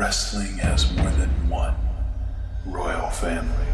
Wrestling has more than one royal family.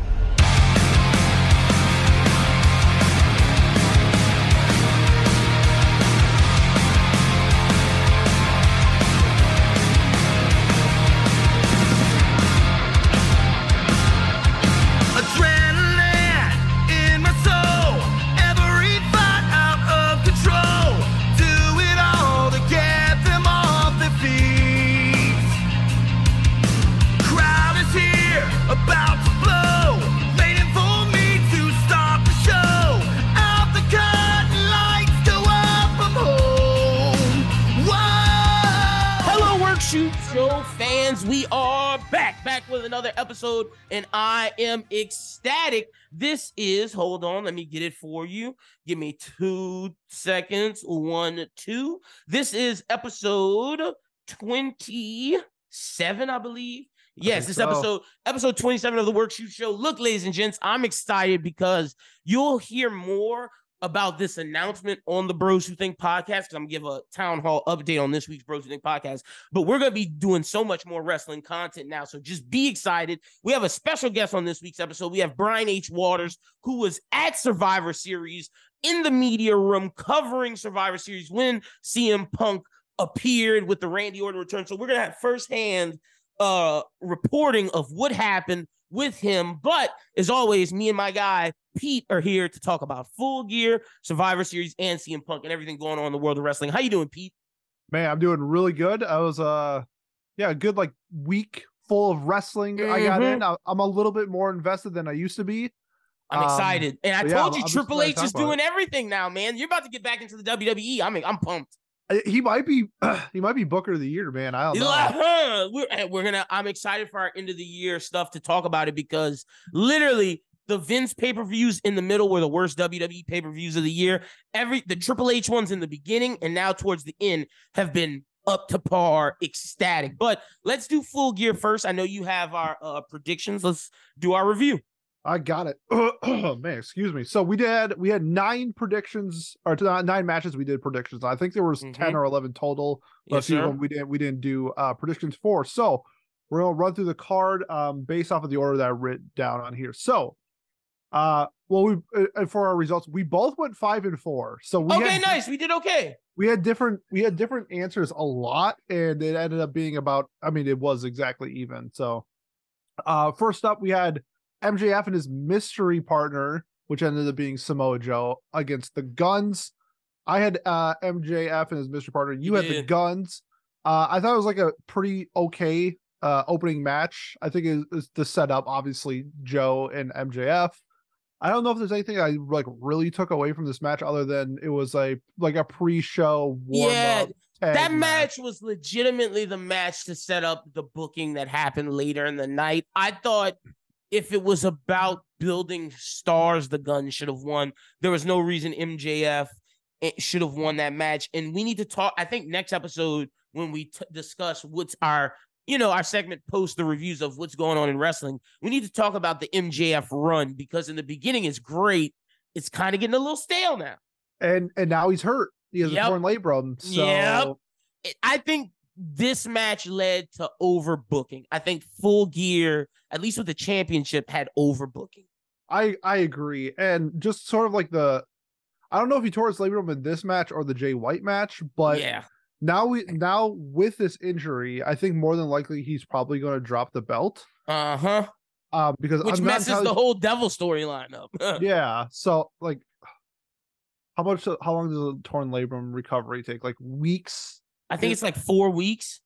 Episode, and I am ecstatic. This is, hold on, let me get it for you. Give me two seconds. One, two. This is episode 27, I believe. Yes, this so. episode, episode 27 of the Work Shoot Show. Look, ladies and gents, I'm excited because you'll hear more about this announcement on the Bros Who Think podcast because I'm gonna give a town hall update on this week's Bros Who Think podcast. But we're gonna be doing so much more wrestling content now, so just be excited. We have a special guest on this week's episode. We have Brian H. Waters, who was at Survivor Series in the media room covering Survivor Series when CM Punk appeared with the Randy Orton return. So we're gonna have firsthand uh reporting of what happened with him. But as always, me and my guy Pete are here to talk about Full Gear, Survivor Series, and CM Punk and everything going on in the world of wrestling. How you doing, Pete? Man, I'm doing really good. I was uh yeah, a good like week full of wrestling I got Mm-hmm. in. I, I'm a little bit more invested than I used to be. I'm Um, excited, and I but yeah, told you I'm Triple H is doing everything now, man. You're about to get back into the WWE. I'm I'm pumped. Uh, He might be he might be Booker of the Year, man. I don't know. like, huh. We're we're gonna. I'm excited for our end of the year stuff to talk about it because literally the Vince pay per views in the middle were the worst WWE pay per views of the year. Every the Triple H ones in the beginning and now towards the end have been up to par, ecstatic. But let's do full gear first. I know you have our uh, predictions. Let's do our review. I got it. man, excuse me. So we did we had nine predictions or nine matches we did predictions. I think there was 10 Mhm. or 11 total. But Yes, sir. we didn't we didn't do uh predictions for. So we're gonna run through the card um based off of the order that I wrote down on here. So uh well we uh, uh, for our results we both went five and four. So we Okay, had, nice. We did okay. we had different we had different answers a lot and it ended up being about I mean it was exactly even. So uh first up we had MJF and his mystery partner, which ended up being Samoa Joe against the Gunns. I had uh MJF and his mystery partner. You, You had the. Gunns. Uh I thought it was like a pretty okay uh opening match. I think is is the setup, obviously, Joe and MJF. I don't know if there's anything I like really took away from this match other than it was a like a pre-show warm Yeah, that match was legitimately the match to set up the booking that happened later in the night. I thought if it was about building stars, the gun should have won. There was no reason MJF eh, should have won that match. And we need to talk. I think next episode when we t- discuss what's our you know our segment post the reviews of what's going on in wrestling, we need to talk about the MJF run because in the beginning it's great. It's kind of getting a little stale now. and and now he's hurt. He has Yep. a torn labrum. So Yep. I think this match led to overbooking. I think Full Gear, at least with the championship, had overbooking. I I agree, and just sort of like the, I don't know if he tore his labrum in this match or the Jay White match, but yeah, now we now with this injury, I think more than likely he's probably going to drop the belt. uh huh. Um, because Which I'm messes entirely- the whole Devil storyline up. yeah. So like, how much? How long does a torn labrum recovery take? Like weeks, I think it's like four weeks.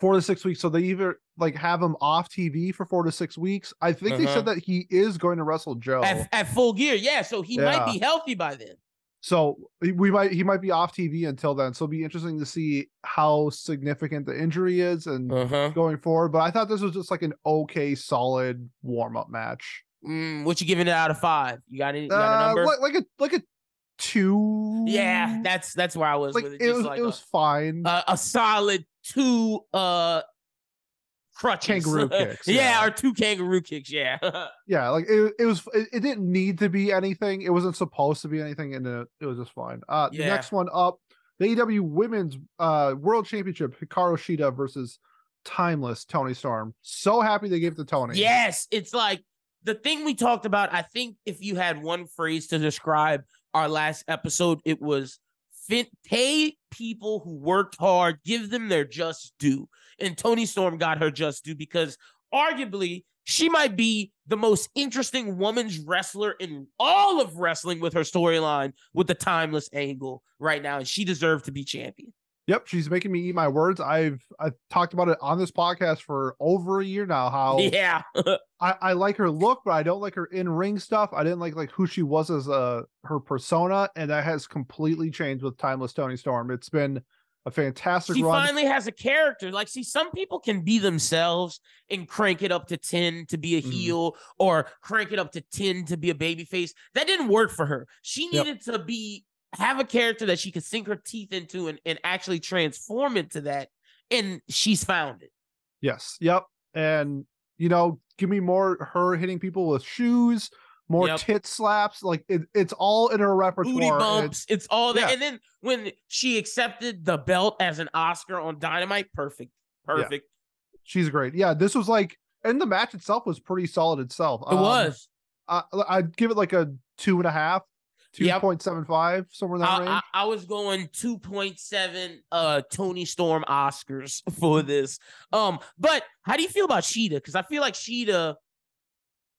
four to six weeks. So they either like have him off TV for four to six weeks. I think they Uh-huh. said that he is going to wrestle Joe. At, at Full Gear, yeah. So he might be healthy by then. So we might he might be off TV until then. So it'll be interesting to see how significant the injury is and Uh huh. going forward. But I thought this was just like an okay, solid warm up match. Mm, what you giving it out of five? You got any? You got Uh, number? like, like a like a two. yeah, that's that's where I was like with it. it was like it a- was fine. a, a solid two uh crutches. Kangaroo kicks, yeah, yeah. or two kangaroo kicks, yeah. yeah, like it, it was it, it didn't need to be anything. It wasn't supposed to be anything, and it, it was just fine. Uh, the next one up, the AEW Women's uh World Championship, Hikaru Shida versus timeless Toni Storm. So happy they gave it to Toni. Yes, it's like the thing we talked about. I think if you had one phrase to describe our last episode, it was pay people who worked hard, give them their just due. And Toni Storm got her just due because arguably she might be the most interesting woman's wrestler in all of wrestling with her storyline with the timeless angle right now. And she deserved to be champion. Yep, she's making me eat my words. I've I've talked about it on this podcast for over a year now. How Yeah. I, I like her look, but I don't like her in ring stuff. I didn't like like who she was as a her persona, and that has completely changed with Timeless Toni Storm. It's been a fantastic run. she run. finally has a character. Like, see, some people can be themselves and crank it up to 10 to be a Mhm. heel or crank it up to 10 to be a baby face. That didn't work for her. She Yep. needed to be have a character that she could sink her teeth into and, and actually transform into that. And she's found it. Yes. Yep. And you know, give me more her hitting people with shoes, more Yep. tit slaps. Like it, it's all in her repertoire. Booty bumps. It's all that. yeah. And then when she accepted the belt as an Oscar on Dynamite, perfect. Perfect. she's great. Yeah, this was like, and the match itself was pretty solid itself. It Um, was. I, I'd give it like a two and a half, two Yep. point seven five, somewhere in that I, range. I, I was going 2.7 uh Toni Storm Oscars for this. Um, but how do you feel about Shida? Because I feel like Shida,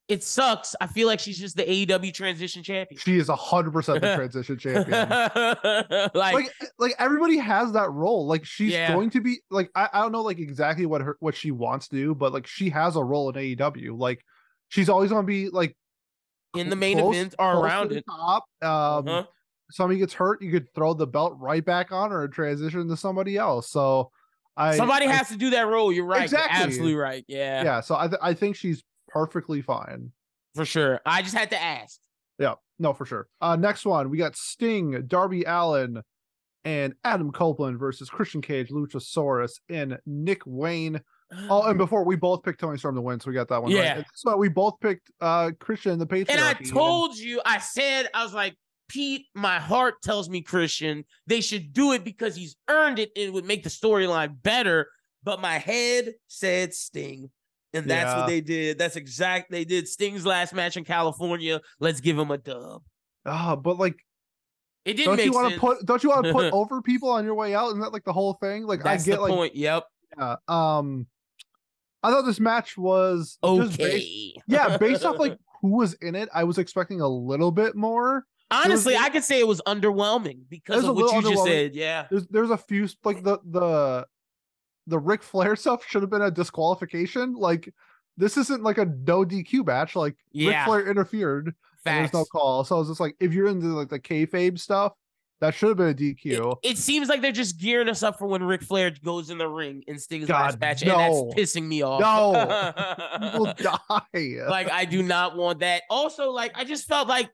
it sucks. I feel like she's just the AEW transition champion. she is hundred percent the transition champion. like, like like everybody has that role like she's Yeah. going to be like I, I don't know like exactly what her what she wants to do but like she has a role in AEW like she's always going to be like in the main close- event or around it. top um Uh-huh. somebody gets hurt you could throw the belt right back on or transition to somebody else so I Somebody I- has to do that role. You're right. You're Exactly. absolutely right. Yeah, yeah so I th- I think she's perfectly fine for sure. I just had to ask. yeah no for sure uh next one we got Sting Darby Allin and Adam Copeland versus Christian Cage Luchasaurus and Nick Wayne Oh, and before we both picked Toni Storm to win, so we got that one Yeah. right. One we both picked uh Christian the Patriarchy. And I told you, I said, I was like, Pete, my heart tells me Christian, they should do it because he's earned it and it would make the storyline better. But my head said Sting. And that's Yeah. what they did. That's exact. They did Sting's last match in California. Let's give him a dub. Ah, but like, It didn't don't make you want to sense. put don't you want to put over people on your way out? Isn't that like the whole thing? Like, That's I get like, point. Yep. yeah, um, I thought this match was just based- Okay. yeah, based off like who was in it, I was expecting a little bit more. Honestly, was- I could say it was underwhelming because of what you just said. Yeah. There's there's a few like the the the Ric Flair stuff should have been a disqualification. Like, this isn't like a no DQ match. Like, Ric Yeah. Flair interfered. and there's no call. So I was just like, if you're into like the kayfabe stuff, that should have been a DQ. it seems like they're just gearing us up for when Ric Flair goes in the ring and Sting's last God, match, no. and that's pissing me off. No. People die. like I do not want that. Also, like I just felt like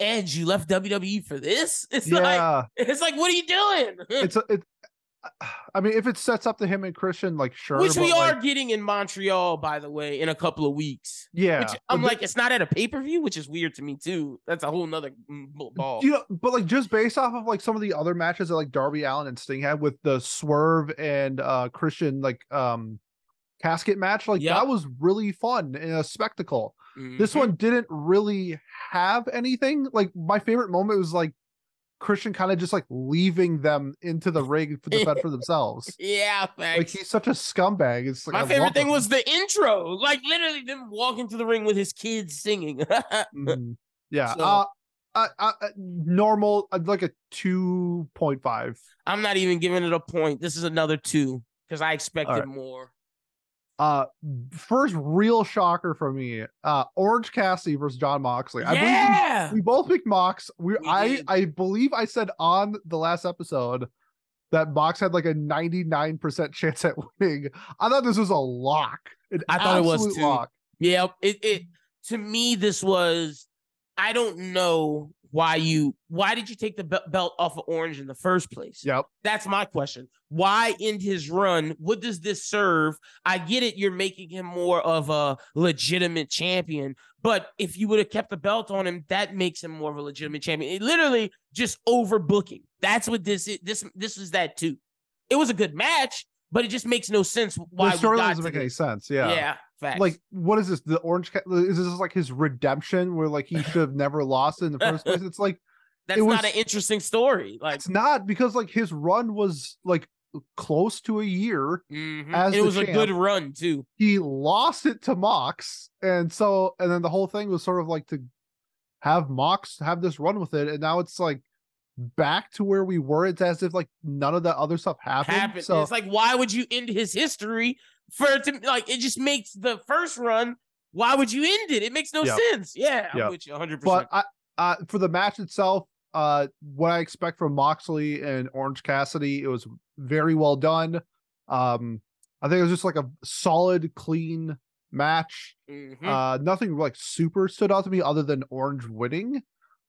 Edge, you left WWE for this. It's like it's like, what are you doing? it's a, it. I mean, if it sets up to him and Christian, like sure, Which we are like, getting in Montreal, by the way, in a couple of weeks. Yeah, I'm thi- like, it's not at a pay per view, which is weird to me too. That's a whole nother mm, ball. you know, but like just based off of like some of the other matches that like Darby Allin and Sting had with the Swerve and uh Christian like um casket match, like Yep. that was really fun and a spectacle. This Mhm. one didn't really have anything. Like my favorite moment was like Christian kind of just like leaving them into the ring to defend for themselves. yeah, Like he's such a scumbag. It's like My I favorite thing him. was the intro, like literally them walking to the ring with his kids singing. Mhm. yeah. So- uh, uh, uh, uh, normal, uh, like a two point five. I'm not even giving it a point. This is another two because I expected right. more. Uh, first real shocker for me. Uh, Orange Cassidy versus Jon Moxley. I believe we- yeah, we, both picked Mox. We, We I did. I believe I said on the last episode that Mox had like a ninety nine percent chance at winning. I thought this was a lock. I thought it was too. lock. yeah. It it to me this was. I don't know why you. Why did you take the belt off of Orange in the first place? Yep. That's my question. Why end his run? What does this serve? I get it. You're making him more of a legitimate champion, but if you would have kept the belt on him, that makes him more of a legitimate champion. It literally just overbooking. That's what this is. This this is that too. It was a good match, but it just makes no sense why the story doesn't make any sense. Yeah, Yeah. Facts. Like, what is this? The orange cat? Is this like his redemption where like he should have never lost it in the first place? It's like that's it not an interesting story. Like, it's not because like his run was like close to a year. mhm. as it was a good run too. He lost it to Mox, and so and then the whole thing was sort of like to have Mox have this run with it, and now it's like back to where we were. It's as if like none of that other stuff happened. Happened. So it's like, why would you end his history for it to like? It just makes the first run. Why would you end it? It makes no Yep. sense. Yeah, I'm Yep. with you 100. but I uh for the match itself, uh what I expect from Moxley and Orange Cassidy, it was very well done. Um I think it was just like a solid, clean match. Mhm. Uh nothing like super stood out to me other than Orange winning.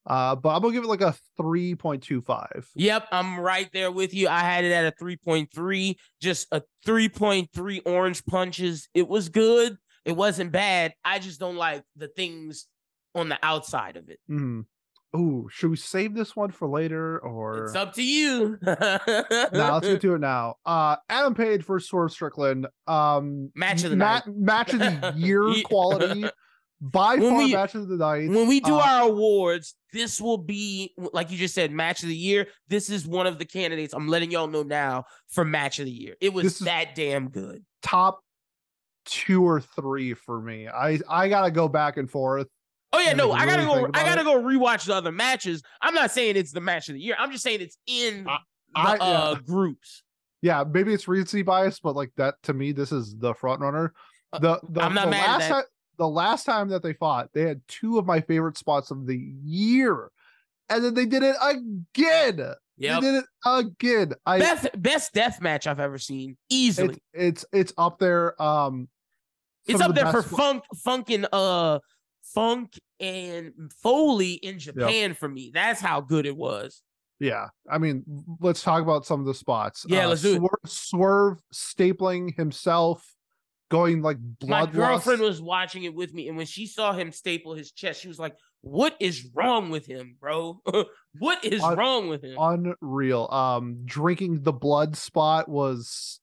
Uh but I'm gonna give it like a 3.25. Yep, I'm right there with you. I had it at a 3.3, just a 3.3 orange punches. It was good. It wasn't bad. I just don't like the things on the outside of it. Mm. Ooh, should we save this one for later or It's up to you. now let's get to it now. Uh Adam Page versus Swerve Strickland. Um Match of the ma- match of the year quality. By When far we- match of the night. when we do Uh, our awards, this will be like you just said, match of the year. This is one of the candidates. I'm letting y'all know now for match of the year. It was that damn good. top two or three for me. I I gotta go back and forth. Oh yeah, no, I gotta really go. I gotta it. go rewatch the other matches. I'm not saying it's the match of the year. I'm just saying it's in I- the I- yeah. uh, groups. Yeah, maybe it's recency bias, but like that to me, this is the front runner. Uh, The the, I'm not the mad at last that. The last time that they fought, they had two of my favorite spots of the year. And then they did it again. Yep. They did it again. I Best best death match I've ever seen. Easily. it's it's it's up there. Um It's, up the there for funk funk and uh funk and Foley in Japan for me. That's how good it was. Yeah, I mean, let's talk about some of the spots. Yeah, let's do it. Swerve, Swerve stapling himself, going like My blood. girlfriend was watching it with me, and when she saw him staple his chest, she was like, What is wrong with him, bro? what is Un- wrong with him? unreal. Um, drinking the blood spot was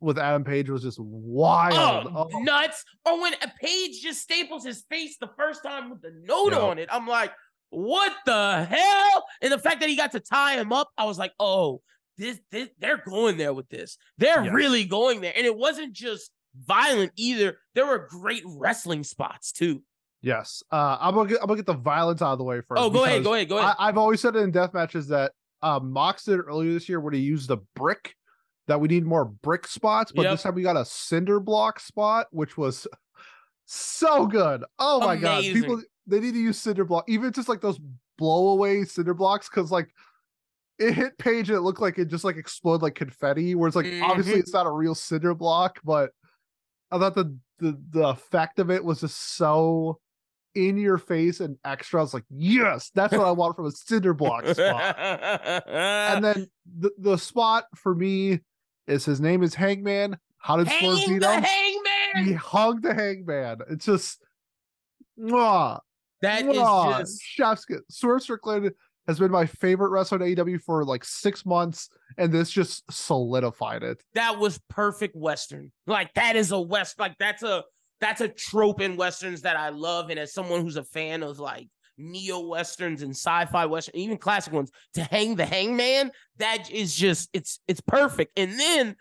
with Adam Page was just wild. Oh, Oh, nuts. Or when a page just staples his face the first time with the note Yep. on it, I'm like, what the hell? And the fact that he got to tie him up, I was like, oh, this, this they're going there with this. They're Yes. really going there. And it wasn't just violent either. There were great wrestling spots too. yes. Uh, I'm gonna get, I'm gonna get the violence out of the way first. Oh, go ahead, go ahead, go ahead. I, I've always said in death matches that uh, Mox did earlier this year when he used the brick. That we need more brick spots, but Yep. this time we got a cinder block spot, which was so good. Oh my god, people they need to use cinder block, even just like those blowaway cinder blocks, because like it hit Page and it looked like it just like exploded like confetti. Where it's like obviously Mhm. it's not a real cinder block, but I thought the the the effect of it was just so in your face and extra. I was like, yes, that's what I want from a cinder block spot. and then the, the spot for me is his name is Hangman. How did Hanging beat the hangman. He hung the Hangman. It's just, mwah, That is mwah, just chef's. Swerve Strickland has been my favorite wrestler in AEW for like six months, and this just solidified it. that was perfect western like that is a west like that's a that's a trope in westerns that i love and as someone who's a fan of like neo westerns and sci-fi western even classic ones to hang the hangman that is just it's it's perfect and then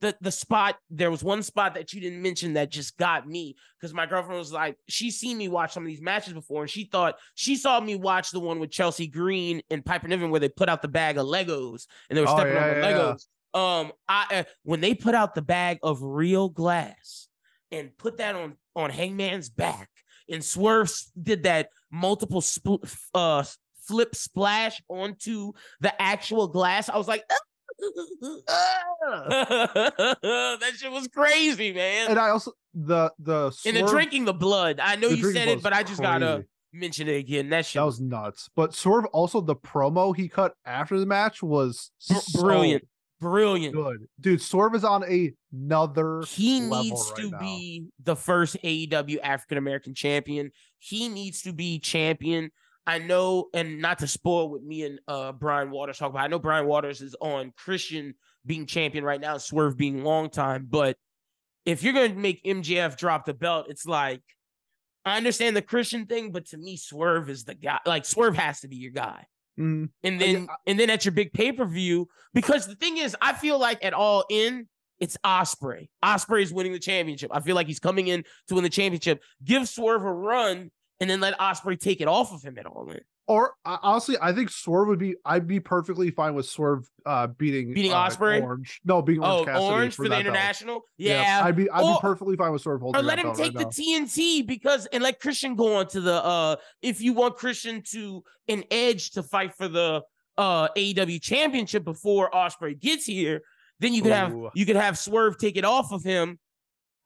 the the spot there was one spot that you didn't mention that just got me because my girlfriend was like she's seen me watch some of these matches before and she thought she saw me watch the one with Chelsea Green and Piper Niven where they put out the bag of Legos and they were Oh, stepping yeah, on the yeah, yeah. Legos um i uh, when they put out the bag of real glass and put that on on hangman's back and swerve did that multiple spl- uh flip splash onto the actual glass i was like Ah! that shit was crazy man And I also the the and the drinking the blood i know you said it but i just gotta mention it again that shit That was nuts. But Swerve also the promo he cut after the match was br- so brilliant brilliant good. Dude, Swerve is on another he needs right to now. be the first AEW African American champion. He needs to be champion. I know, and not to spoil what me and uh Brian Waters talk about. I know Brian Waters is on Christian being champion right now, Swerve being long time. But if you're gonna make MJF drop the belt, it's like I understand the Christian thing, but to me, Swerve is the guy. Like Swerve has to be your guy. Mhm. And I then and then at your big pay per view, because the thing is, I feel like at all in, it's Ospreay. Ospreay is winning the championship. I feel like he's coming in to win the championship. Give Swerve a run, and then let Ospreay take it off of him at all in. Or uh, honestly, I think Swerve would be. I'd be perfectly fine with Swerve uh, beating Beating uh, Ospreay? Orange. No, beating Orange. Oh, Cassidy orange for, the that belt. international. Yeah, Yeah, I'd be. I'd Or- be perfectly fine with Swerve holding. or let him take right the now. TNT because and let Christian go on to the uh if you want Christian to an edge to fight for the uh AEW championship before Ospreay gets here, then you could have you could have Swerve take it off of him.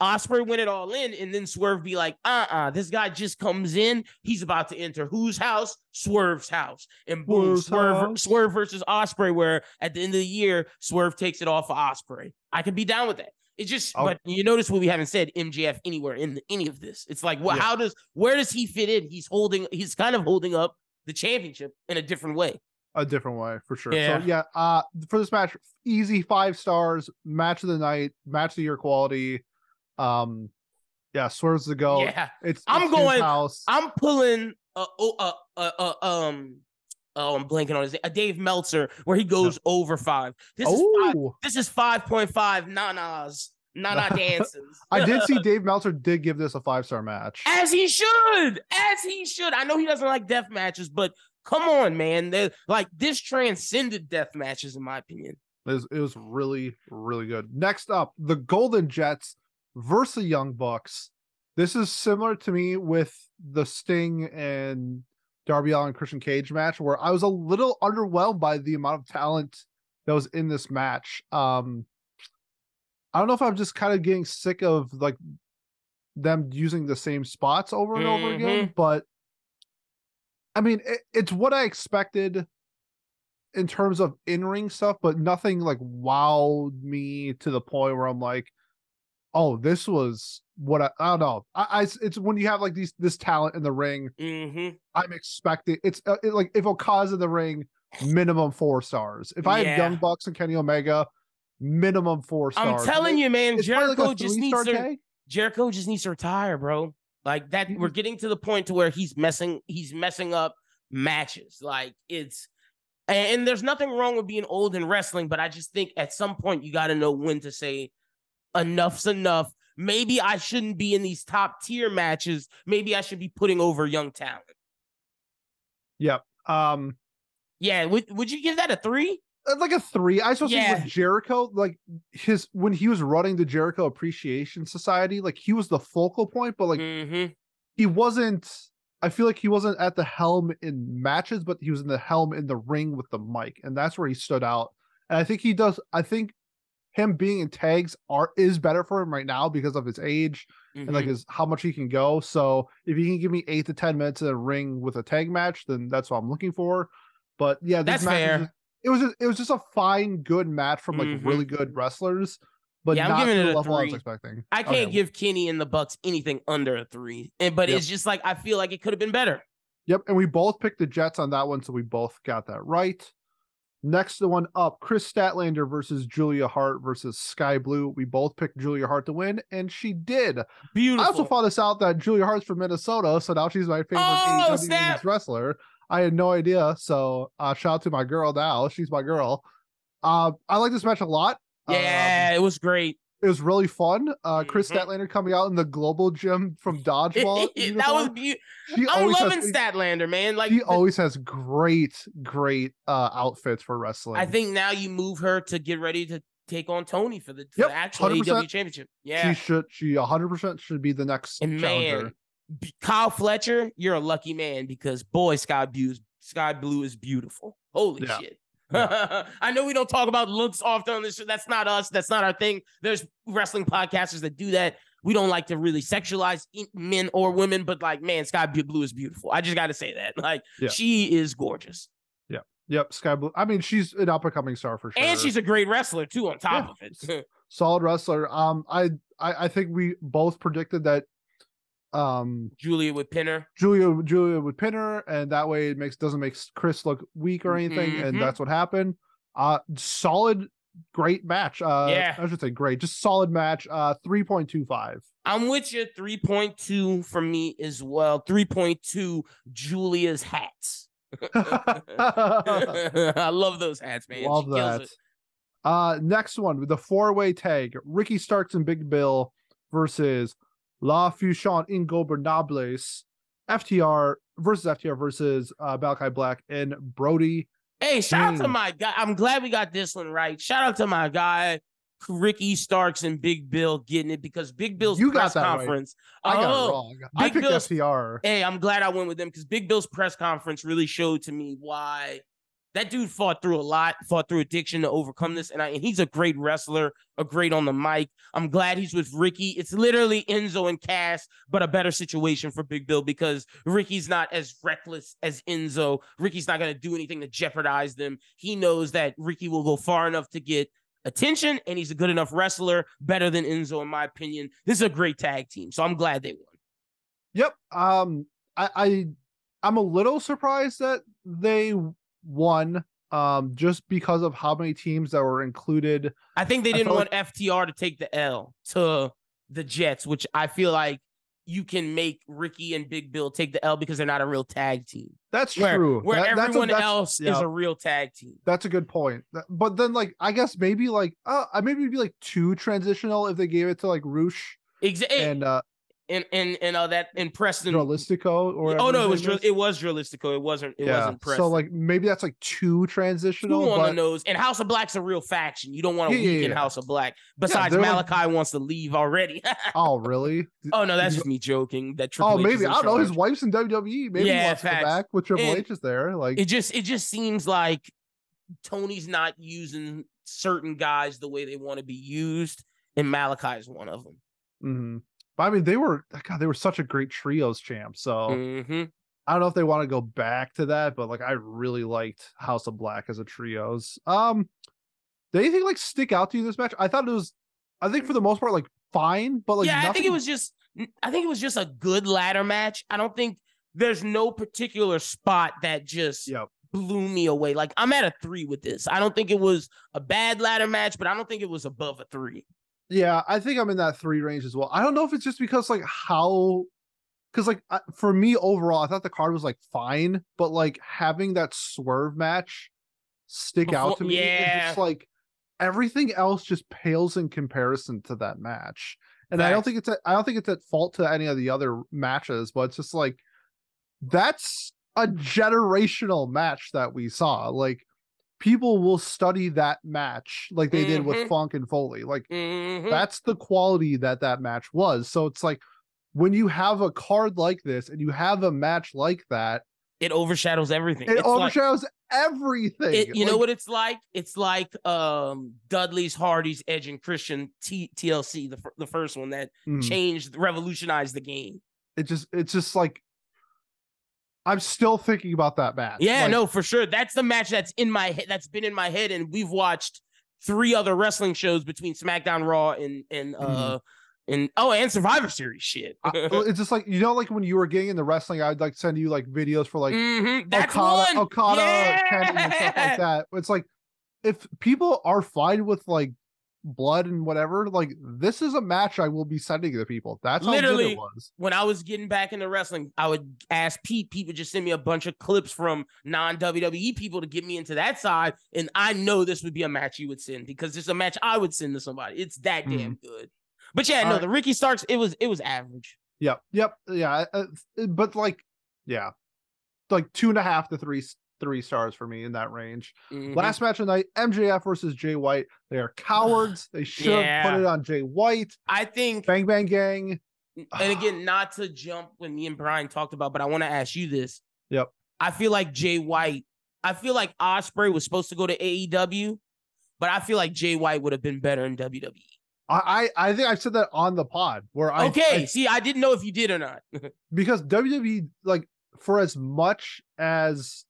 Ospreay win it all in, and then Swerve be like, uh-uh, this guy just comes in. He's about to enter whose house? Swerve's house. And boom, Swerve, house. Swerve versus Ospreay, where at the end of the year, Swerve takes it off of Ospreay. I could be down with that. It just, Oh. but you notice what we haven't said MJF anywhere in the, any of this. It's like, well, Yeah. how does, where does he fit in? He's holding, he's kind of holding up the championship in a different way. a different way for sure. Yeah. So yeah, uh for this match, easy five stars, match of the night, match of the year quality. Um yeah, swerves the go. yeah. It's I'm it's going- house. I'm pulling uh, oh, uh, uh, uh, um, oh, I'm blanking on his name. a Dave Meltzer where he goes over five. This is five, oh, this is five point five nanas, nana dances. I did see Dave Meltzer did give this a five star match. as he should, as he should. I know he doesn't like death matches, but come on, man, They're- like this transcended death matches in my opinion. It was, it was really, really good. Next up, the Golden Jets versus Young Bucks. This is similar to me with the Sting and Darby Allin Christian Cage match, where I was a little underwhelmed by the amount of talent that was in this match. Um, I don't know if I'm just kind of getting sick of like them using the same spots over and over again, but I mean, it, it's what I expected in terms of in-ring stuff, but nothing like wowed me to the point where I'm like, oh, this was what I, I don't know. I, I it's when you have like these this talent in the ring, Mm-hmm. I'm expecting it's uh, it, like if Oka's in the ring, minimum four stars. If I have Young Bucks and Kenny Omega, minimum four stars. I'm telling you, man, it's Jericho like just needs to. Jericho just needs to retire, bro. Like that, we're getting to the point to where he's messing, he's messing up matches. Like it's, and, and there's nothing wrong with being old in wrestling, but I just think at some point you got to know when to say enough's enough. Maybe I shouldn't be in these top tier matches. Maybe I should be putting over young talent. Yep. Um, Yeah, would would you give that a three? uh, like a three. I suppose Yeah. with Jericho, like his when he was running the Jericho Appreciation Society, like he was the focal point, but like mm-hmm. he wasn't. I feel like he wasn't at the helm in matches, but he was in the helm in the ring with the mic, and that's where he stood out. And I think he does. I think him being in tags are is better for him right now because of his age and Mm-hmm. like his how much he can go. So if he can give me eight to ten minutes in a ring with a tag match, then that's what I'm looking for. But yeah, That's fair. just- it was just, it was just a fine, good match from like Mhm. really good wrestlers, but Yeah, I'm giving it a level I was three. expecting. I can't Okay. give Kenny and the Bucks anything under a three, and but Yep. it's just like I feel like it could have been better. Yep, and we both picked the Jets on that one, so we both got that right. Next the one up, Kris Statlander versus Julia Hart versus Skye Blue. We both picked Julia Hart to win, and she did. Beautiful. I also found this out that Julia Hart's from Minnesota, so now she's my favorite Oh, AEW wrestler. I had no idea, so uh, shout out to my girl now. She's my girl. Uh, I like this match a lot. Um, yeah, it was great. It was really fun. Uh, Kris Mhm. Statlander coming out in the global gym from dodgeball. that was beautiful. I'm loving has, Statlander, man. Like he the- always has great, great uh outfits for wrestling. I think now you move her to get ready to take on Toni for the, for Yep, the actual 100%. AEW championship. Yeah. she should she 100% should be the next and challenger. man, Kyle Fletcher, you're a lucky man because boy, Skye Blue is, Skye Blue is beautiful. Holy Yeah. shit. I know we don't talk about looks often on this show. That's not us. That's not our thing. There's wrestling podcasters that do that. We don't like to really sexualize men or women, but like, man, Skye Blue is beautiful. I just got to say that. Like, Yeah. she is gorgeous. Yeah. Yep, Skye Blue. I mean, she's an up and coming star for sure. And she's a great wrestler too, on top Yeah. of it. solid wrestler. Um, I, I I think we both predicted that um Julia with Pinner. Julia Julia with Pinner, and that way it makes doesn't make Kris look weak or anything, Mhm. and that's what happened. Uh solid great match. Uh, Yeah. I should say great, just solid match. Uh, three point two five. I'm with you. 3.2 for me as well. 3.2 Julia's hats. I love those hats, man. Love she that. it. Uh, next one with the four way tag: Ricky Starks and Big Bill versus La Fusion Ingobernables, FTR versus FTR versus uh, Malachi Black and Brody. Hey, shout out to my guy. I'm glad we got this one right. Shout out to my guy, Ricky Starks and Big Bill getting it because Big Bill's You got press that right. conference. I got Oh, it wrong. I Big picked Bill's- FTR. Hey, I'm glad I went with them because Big Bill's press conference really showed to me why that dude fought through a lot, fought through addiction to overcome this, and, I, and he's a great wrestler, a great on the mic. I'm glad he's with Ricky. It's literally Enzo and Cass, but a better situation for Big Bill because Ricky's not as reckless as Enzo. Ricky's not going to do anything to jeopardize them. He knows that Ricky will go far enough to get attention, and he's a good enough wrestler, better than Enzo, in my opinion. This is a great tag team, so I'm glad they won. Yep. Um, I, I I'm a little surprised that they won. Um, just because of how many teams that were included. I think they didn't want FTR to take the L to the Jets, which I feel like you can make Ricky and Big Bill take the L because they're not a real tag team. That's Where, true. where That- that's a- everyone that's- else is a real tag team. That's a good point. That- But then, like, I guess maybe like, uh, I maybe it'd be like too transitional if they gave it to like Rush Exactly. and uh And and and uh, that and Preston. Dralistico or oh no, it was it was Dralistico. It wasn't. It wasn't Preston. so like maybe that's like too transitional. Two on the nose. And House of Black's a real faction. You don't want to Yeah, yeah, weaken yeah. House of Black. Besides, they're like- Malachi wants to leave already. oh really? oh no, that's just me joking. That Triple Oh, H maybe in I don't know. His wife's in WWE. Maybe Yeah, he wants to facts. go back with Triple And H is there. Like, it just it just seems like Tony's not using certain guys the way they want to be used, and Malachi is one of them. mhm. I mean, they were God, they were such a great trios champ. So hmm I don't know if they want to go back to that, but like I really liked House of Black as a trios. Um, did anything like stick out to you this match? I thought it was, I think for the most part, like fine, but like yeah, I think it was just I think it was just a good ladder match. I don't think there's no particular spot that just Yep. blew me away. Like I'm at a three with this. I don't think it was a bad ladder match, but I don't think it was above a three. Yeah, I think I'm in that three range as well. I don't know if it's just because like how, because like I- for me overall, I thought the card was like fine, but like having that swerve match stick out to Before- me, yeah. just like everything else just pales in comparison to that match. And I don't think it's I don't think it's at fault to any of the other matches, but it's just like that's a generational match that we saw. Like people will study that match like they did with Mhm. Funk and Foley. Like Mhm. that's the quality that that match was. So it's like when you have a card like this and you have a match like that, It overshadows everything. it It's like- overshadows everything. It, you know what it's like? It's like um Dudley's, Hardy's, Edge, and Christian T- TLC, the fir- the first one that mm, changed, revolutionized the game. it just it's just like I'm still thinking about that match. Yeah, Like, no, for sure. That's the match that's in my head. That's been in my head, and we've watched three other wrestling shows between SmackDown, Raw, and and uh and oh, and Survivor Series shit. I- it's just like you know, like when you were getting into wrestling, I'd like send you like videos for like Mhm, That's Okada, one. Okada, yeah! And stuff like that. It's like if people are fine with like blood and whatever, like this is a match I will be sending to people. That's Literally, it was. when I was getting back into wrestling, I would ask Pete. Pete would just send me a bunch of clips from non WWE people to get me into that side. And I know this would be a match you would send because it's a match I would send to somebody. It's that damn good. But yeah, no, Alright. the Ricky Starks, it was it was average. Yep, yep, yeah. uh, uh, but like, yeah, like two and a half to three three stars for me in that range. Mhm. Last match of the night: MJF versus Jay White. They are cowards. They should have put it on Jay White. I think Bang Bang Gang. and again, not to jump when me and Brian talked about, but I want to ask you this. Yep. I feel like Jay White, I feel like Ospreay was supposed to go to AEW, but I feel like Jay White would have been better in WWE. I I, I think I said that on the pod where I okay, I- see, I didn't know if you did or not. because WWE like for as much as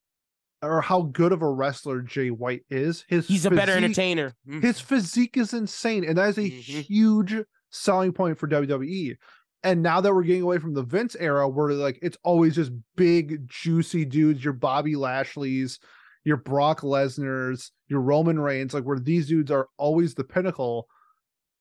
or how good of a wrestler Jay White is, his He's a better physique- entertainer. Mhm. His physique is insane, and that is a Mhm. huge selling point for WWE. And now that we're getting away from the Vince era, where like it's always just big, juicy dudes, your Bobby Lashley's, your Brock Lesnar's, your Roman Reigns, like where these dudes are always the pinnacle.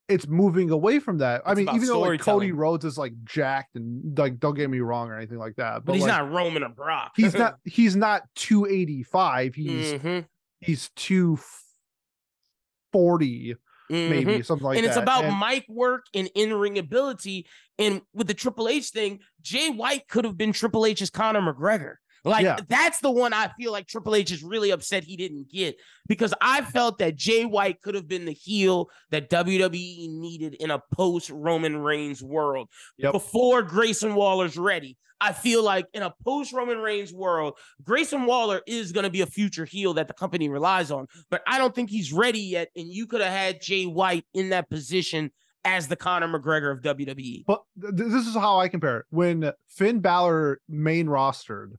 It's moving away from that. I It's mean, even though like Cody. Rhodes is like jacked and like don't get me wrong or anything like that, but he's like, not Roman or Brock. he's not he's not 285. He's Mhm, he's 240 maybe mhm. something like and that. And it's about And- mic work and in-ring ability. And with the Triple H thing, Jay White could have been Triple H's Conor McGregor. Like Yeah. that's the one I feel like Triple H is really upset he didn't get because I felt that Jay White could have been the heel that WWE needed in a post Roman Reigns world Yep. before Grayson Waller's ready. I feel like in a post Roman Reigns world, Grayson Waller is going to be a future heel that the company relies on, but I don't think he's ready yet. And you could have had Jay White in that position as the Conor McGregor of. WWE. But th- this is how I compare it. When Finn Balor main rostered,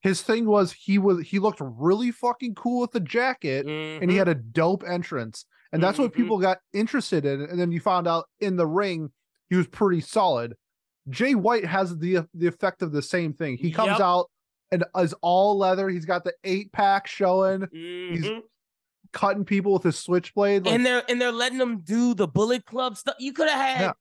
his thing was he was he looked really fucking cool with the jacket and he Mhm. had a dope entrance. And that's what Mhm. people got interested in. And then you found out in the ring he was pretty solid. Jay White has the the effect of the same thing. He comes Yep. out and is all leather. He's got the eight pack showing, Mhm. cutting people with his switchblade. Like, and they're and they're letting them do the Bullet Club stuff. You could have had F-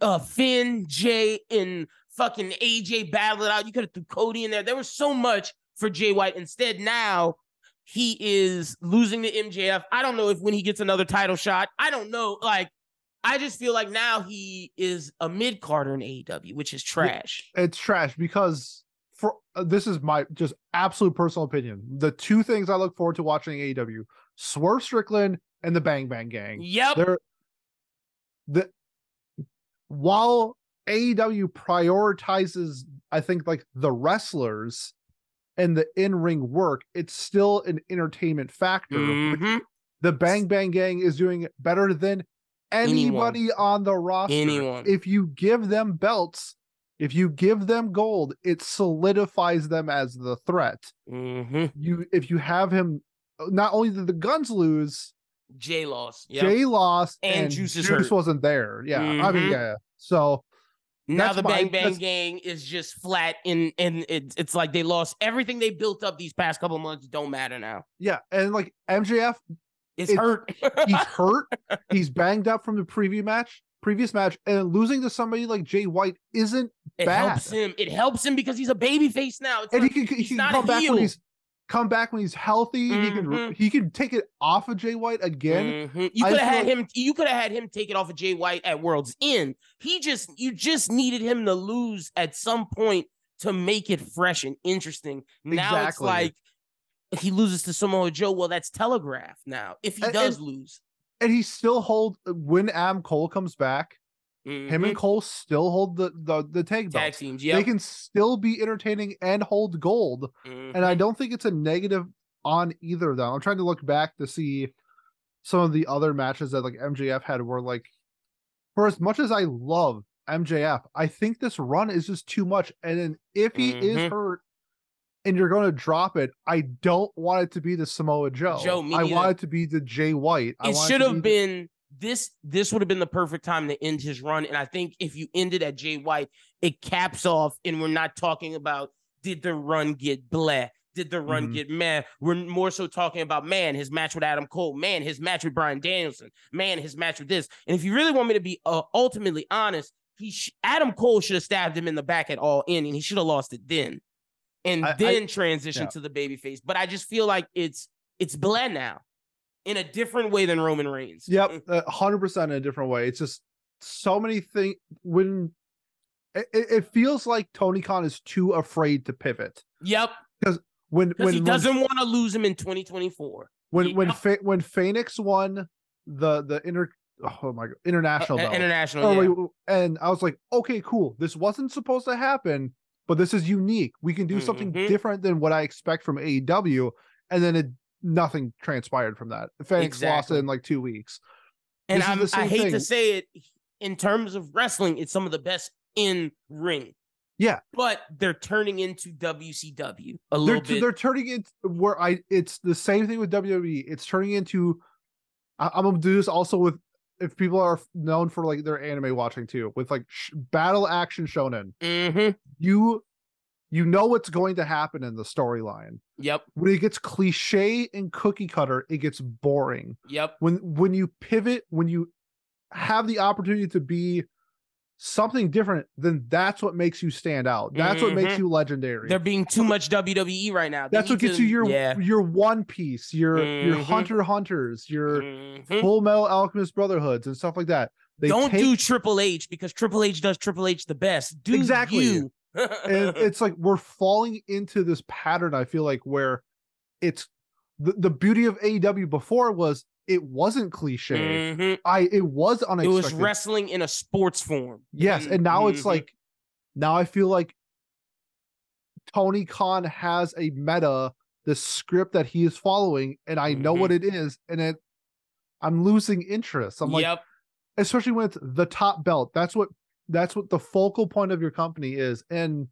uh, Finn, Jay, and fucking AJ battle it out. You could have threw Cody in there. There was so much for Jay White. Instead, now he is losing to MJF. I don't know if when he gets another title shot. I don't know. Like, I just feel like now he is a mid Carter in AEW, which is trash. it's trash because for uh, this is my just absolute personal opinion. The two things I look forward to watching AEW: Swerve Strickland and the Bang Bang Gang. Yep. They're the while AEW prioritizes, I think, like the wrestlers and the in-ring work, it's still an entertainment factor. Mhm. The Bang Bang Gang is doing better than Anyone. anybody on the roster. Anyone. If you give them belts, if you give them gold, it solidifies them as the threat. Mhm. You if you have him not only did the Gunns lose, Jay lost. Yep. Jay lost And and, Juice Juice, wasn't there. Yeah. I mean, Mhm. yeah. So Now the my- Bang Bang Gang is just flat, and and it's it's like they lost everything they built up these past couple months. Don't matter now. yeah, and like MJF, It's- hurt. he's hurt. he's banged up from the preview match, previous match, and losing to somebody like Jay White isn't it bad. helps him. It helps him because he's a baby face now. It's and like, he can he can come back heel. when he's come back when he's healthy. He can he can take it off of Jay White again. Mhm. You could have had like- him. You could have had him take it off of Jay White at World's End. He just you just needed him to lose at some point to make it fresh and interesting. Now it's Exactly. like he loses to Samoa Joe. Well, that's telegraphed now. If he And- does and- lose, And he still hold when Am Cole comes back. Him Mhm. and Cole still hold the the, the tag tag teams. They can still be entertaining and hold gold. and I don't think it's a negative on either of them. I'm trying to look back to see some of the other matches that like MJF had were like for as much as I love MJF, I think this run is just too much. And then if he is Mhm. hurt and you're going to drop it, I don't want it to be the Samoa Joe. Joe, me I neither. want it to be the Jay White. I it should have be been this this would have been the perfect time to end his run. And i think if you ended at jay white it caps off and we're not talking about did the run get bleh did the run Mhm. get meh we're more so talking about man his match with adam cole man his match with bryan danielson man his match with this. And if you really want me to be uh, ultimately honest he sh- adam cole should have stabbed him in the back at all in and he should have lost it then. And I- I- then transition yeah. to the baby face but i just feel like it's it's bleh now in a different way than Roman Reigns. Yep, a hundred percent in a different way. It's just so many things when it, it feels like Tony Khan is too afraid to pivot. Yep. Because when when he when- doesn't want to lose him in 2024. when He- when when Fénix won the the inter oh my god international Uh, international. Oh, yeah. wait, and I was like, okay, cool. This wasn't supposed to happen, but this is unique. We can do something Mhm. different than what I expect from AEW, and then it nothing transpired from that. Fénix lost Exactly. it in like two weeks. and I hate to say it, in terms of wrestling, it's some of the best in ring. Yeah. But they're turning into WCW a They're little bit. they're turning it where I. It's the same thing with WWE. It's turning into. I, I'm gonna do this also with if people are known for like their anime watching too, with like sh- battle action shonen. Mhm. you you know what's going to happen in the storyline. Yep. When it gets cliche and cookie cutter, it gets boring. Yep. When when you pivot, when you have the opportunity to be something different, then that's what makes you stand out. That's what makes Mhm. you legendary. They're being too much WWE right now. They that's what gets to- you your yeah. your One Piece, your your Mhm. Hunter Hunters, your Mhm. Full Metal Alchemist Brotherhoods, and stuff like that. They Don't take, do Triple H because Triple H does Triple H the best. Do Exactly. you. And it's like we're falling into this pattern. I feel like where it's the, the beauty of AEW before was it wasn't cliche. Mhm. I it was unexpected. It was wrestling in a sports form. Yes, and now it's Mhm. like now I feel like Tony Khan has a meta, the script that he is following, and I know Mhm. what it is, and it I'm losing interest. I'm like, yep. especially when it's the top belt. That's what that's what the focal point of your company is. And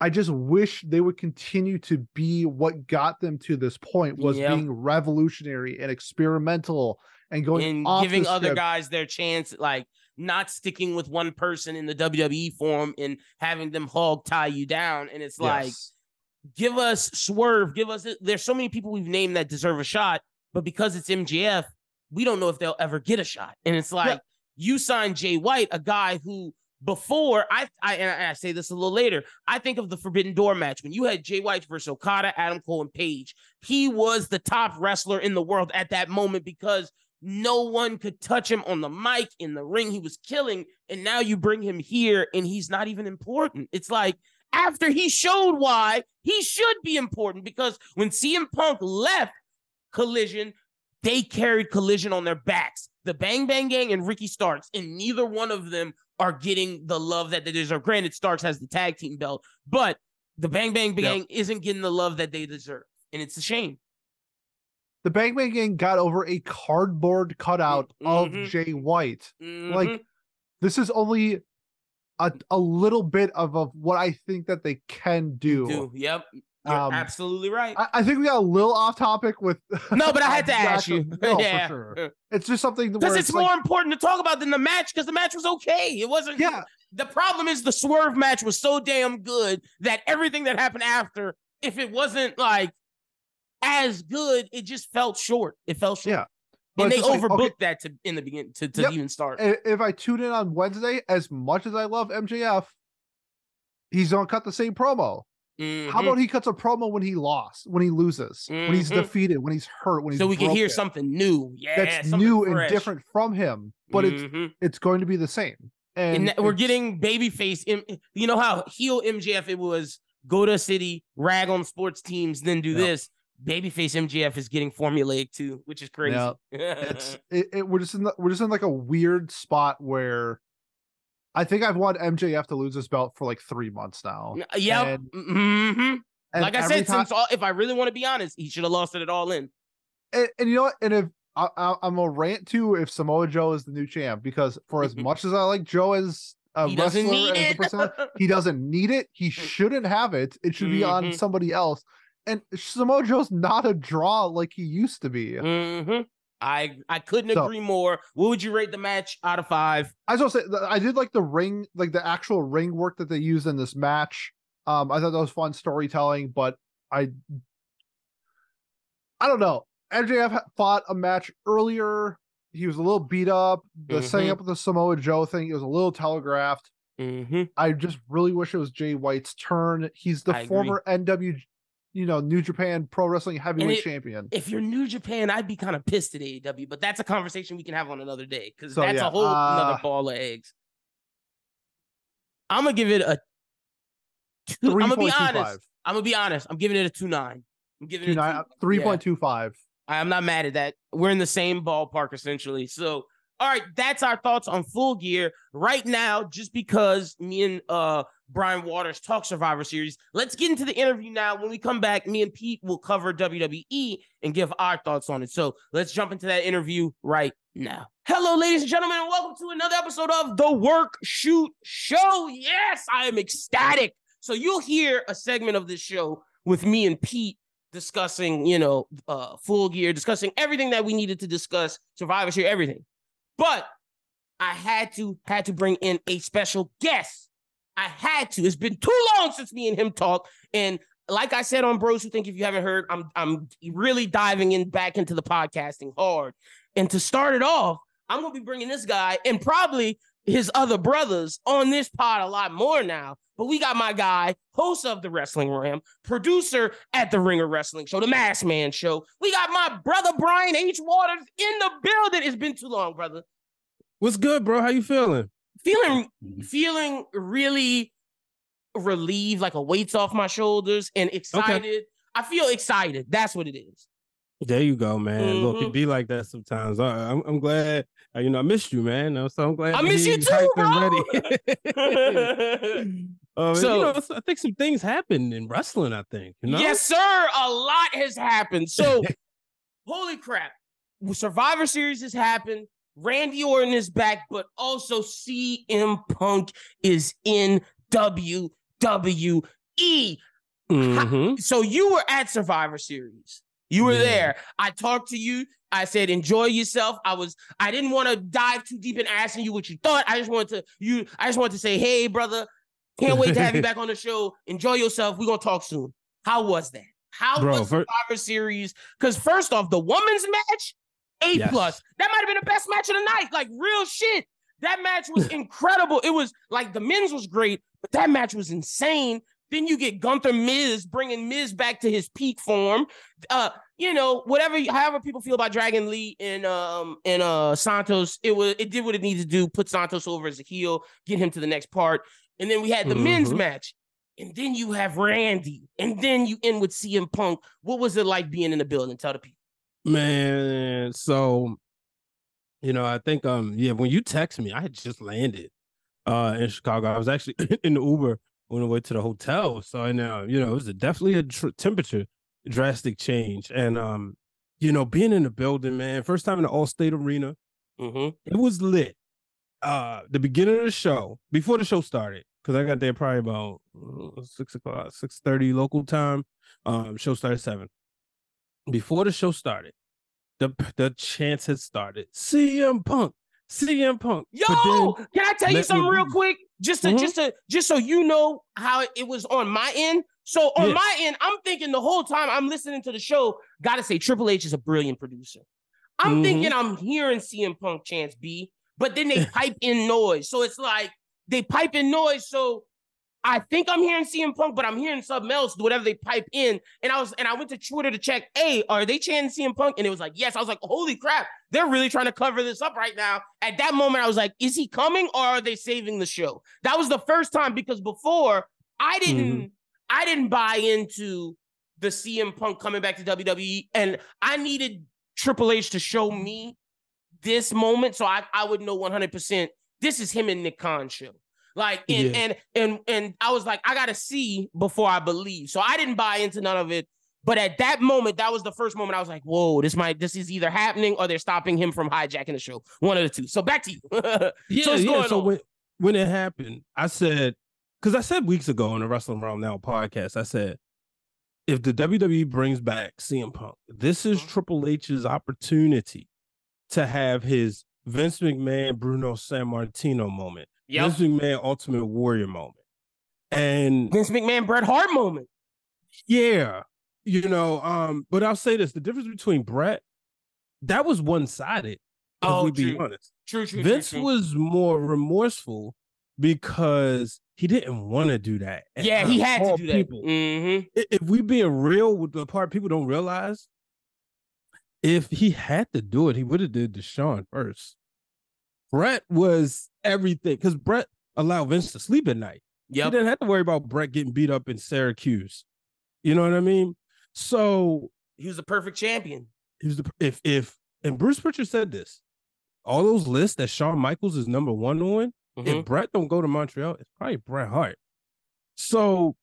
I just wish they would continue to be what got them to this point was Yep. being revolutionary and experimental and going and giving the other guys their chance, like not sticking with one person in the WWE form and having them hog tie you down. And it's like, give us swerve, give us. There's so many people we've named that deserve a shot, but because it's MJF we don't know if they'll ever get a shot. And it's like you signed Jay White, a guy who before I I and I say this a little later. I think of the Forbidden Door match when you had Jay White versus Okada, Adam Cole, and Page. He was the top wrestler in the world at that moment because no one could touch him on the mic in the ring. He was killing, and now you bring him here, and he's not even important. It's like after he showed why he should be important because when CM Punk left Collision, they carried Collision on their backs. The Bang Bang Gang and Ricky Starks, and neither one of them are getting the love that they deserve. Granted, Starks has the tag team belt, but the Bang Bang Gang isn't getting the love that they deserve, and it's a shame. The Bang Bang Gang got over a cardboard cutout of Mhm. Jay White. Mhm. Like this is only a, a little bit of, of what I think that they can do. Do yep, you're Um, absolutely right. I, I think we got a little off topic with no, but I had to ask you. No, yeah, for sure. It's just something because it's, it's, like, more important to talk about than the match. Because the match was okay. It wasn't. yeah, The problem is the swerve match was so damn good that everything that happened after, if it wasn't like as good, it just felt short. It felt short. Yeah. But And they just like, overbooked okay. that to in the beginning to, to Yep. even start. if I tune in on Wednesday, as much as I love MJF, he's gonna cut the same promo. How Mhm. about he cuts a promo when he lost, when he loses, when he's Mhm. defeated, when he's hurt, when he's so we can hear something new. Yeah, that's new and different from him, but it's Mhm. it's going to be the same. And, And, we're getting babyface. You know how heel MJF it was go to a city, rag on sports teams, then do Yep. this. Babyface MJF is getting formulaic too, which is crazy. Yeah. it's it, it, we're just in the, we're just in like a weird spot where I think I've wanted MJF to lose his belt for like three months now. Yeah. And- hmm And Like I said, time- since all, if I really want to be honest, he should have lost it at all in. and, and you know what? And if I, I'm a rant too, if Samoa Joe is the new champ, because for as much as I like Joe as a he doesn't need as a person, he doesn't need it. He shouldn't have it. It should be on Mhm. somebody else. And Samoa Joe's not a draw like he used to be. Mhm. I I couldn't So- agree more. What would you rate the match out of five? I was gonna say I did like the ring, like the actual ring work that they used in this match. Um, I thought that was fun storytelling, but I, I don't know. MJF fought a match earlier. He was a little beat up. The setting Mhm. up with the Samoa Joe thing, it was a little telegraphed. Mm-hmm. I just really wish it was Jay White's turn. He's the I agree. former NW, you know, New Japan Pro Wrestling Heavyweight it- Champion. If you're New Japan, I'd be kind of pissed at AEW, but that's a conversation we can have on another day because So, that's yeah, a whole another uh, ball of eggs. I'm gonna give it a. Two, I'm gonna be two honest. I'm gonna be honest. I'm giving it a two nine. I'm giving it a two, Three yeah. point two five. I'm not mad at that. We're in the same ballpark essentially. So, all right, that's our thoughts on Full Gear right now. Just because me and uh Brian Waters talk Survivor Series, let's get into the interview now. When we come back, me and Pete will cover WWE and give our thoughts on it. So let's jump into that interview right now. Hello, ladies and gentlemen, and welcome to another episode of the Work Shoot Show. Yes, I am ecstatic. So you'll hear a segment of this show with me and Pete discussing, you know, uh, full gear, discussing everything that we needed to discuss, Survivor Series, everything. But I had to had to bring in a special guest. I had to. It's been too long since me and him talked. And like I said on Bros Who Think, if you haven't heard, I'm I'm really diving in back into the podcasting hard. And to start it off, I'm gonna be bringing this guy and probably his other brothers on this pod a lot more now. But we got my guy, host of the Wrestling Realm, producer at the Ringer Wrestling Show, the Masked Man Show. We got my brother Brian H. Waters in the building. It's been too long, brother. What's good, bro? How you feeling? Feeling feeling really relieved, like a weight's off my shoulders and excited. I feel excited. That's what it is. There you go, man. Look, Mhm. it be like that sometimes. I, I'm, I'm glad. uh, You know, I missed you, man. So I'm glad. I miss you too, bro. Uh, So- you know, I think some things happened in wrestling. I think. You know? Yes, sir. A lot has happened. So, holy crap. Survivor Series has happened. Randy Orton is back, but also CM Punk is in WWE. Mhm. So you were at Survivor Series. You were Yeah. there. I talked to you. I said, enjoy yourself. I was, I didn't want to dive too deep in asking you what you thought. I just wanted to, you, I just wanted to say, hey, brother, can't wait to have you back on the show. Enjoy yourself. We're gonna talk soon. How was that? How Bro, was Survivor Series? Because first off, the women's match, A Yes. plus. That might have been the best match of the night. Like real shit. That match was incredible. It was like the men's was great, but that match was insane. Then you get Gunther Miz bringing Miz back to his peak form. Uh, you know, whatever, however people feel about Dragon Lee and um and uh Santos, it was it did what it needed to do. Put Santos over as a heel, get him to the next part, and then we had the men's Mhm. match, and then you have Randy, and then you end with CM Punk. What was it like being in the building? Tell the people. Man, so you know, I think um yeah, when you text me, I had just landed uh in Chicago. I was actually in the Uber on the way to the hotel. So I know, you know, it was a, definitely a tr- temperature drastic change. And um, you know, being in the building, man, first time in the Allstate Arena, Mm-hmm. it was lit. Uh the beginning of the show, before the show started, because I got there probably about uh, six o'clock, six thirty local time. Um, show started seven. Before the show started, the the chance had started. CM Punk, CM Punk. Yo, then- can I tell you something me- real quick? Just to Mhm. just to just so you know how it was on my end. So on Yeah. my end, I'm thinking the whole time I'm listening to the show, gotta say Triple H is a brilliant producer. I'm Mhm. thinking I'm hearing CM Punk chance B, but then they pipe in noise. So it's like they pipe in noise. So I think I'm hearing CM Punk, but I'm hearing something else, Do whatever they pipe in. And I was and I went to Twitter to check, hey, are they chanting CM Punk? And it was like, yes. I was like, holy crap, they're really trying to cover this up right now. At that moment, I was like, is he coming or are they saving the show? That was the first time because before I mm-hmm. didn't I didn't buy into the CM Punk coming back to WWE, and I needed Triple H to show me this moment so I, I would know 100% this is him and Nick Khan show. Like and Yeah. and and and I was like, I gotta see before I believe. So I didn't buy into none of it. But at that moment, that was the first moment I was like, whoa, this might this is either happening or they're stopping him from hijacking the show. One of the two. So back to you. Yeah, so yeah. so on? when when it happened, I said, because I said weeks ago on the Wrestling Realm Now podcast, I said, if the WWE brings back CM Punk, this is Mhm. Triple H's opportunity to have his Vince McMahon, Bruno Sammartino moment, Yep. Vince McMahon Ultimate Warrior moment, and Vince McMahon, Bret Hart moment. yeah, you know, um, but I'll say this: the difference between Bret, that was one sided. Oh, we be honest. True, true. Vince true, true. was more remorseful because he didn't want to do that. Yeah, he had to do that. People, Mhm. if we being real with the part people don't realize, if he had to do it, he would have did Deshaun first. Bret was everything because Bret allowed Vince to sleep at night. Yeah, He didn't have to worry about Bret getting beat up in Syracuse. You know what I mean? So He was a perfect champion. he was the if if and Bruce Prichard said this, all those lists that Shawn Michaels is number one on, Mhm. if Bret don't go to Montreal, it's probably Bret Hart. So,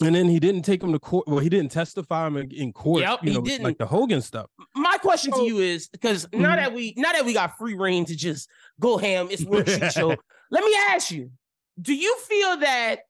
and then he didn't take him to court. Well, he didn't testify him in, court. Yep, you he didn't. like the Hogan stuff. My question to you is because now Mhm. that we now that we got free reign to just go ham, it's Work Shoot show. Let me ask you: Do you feel that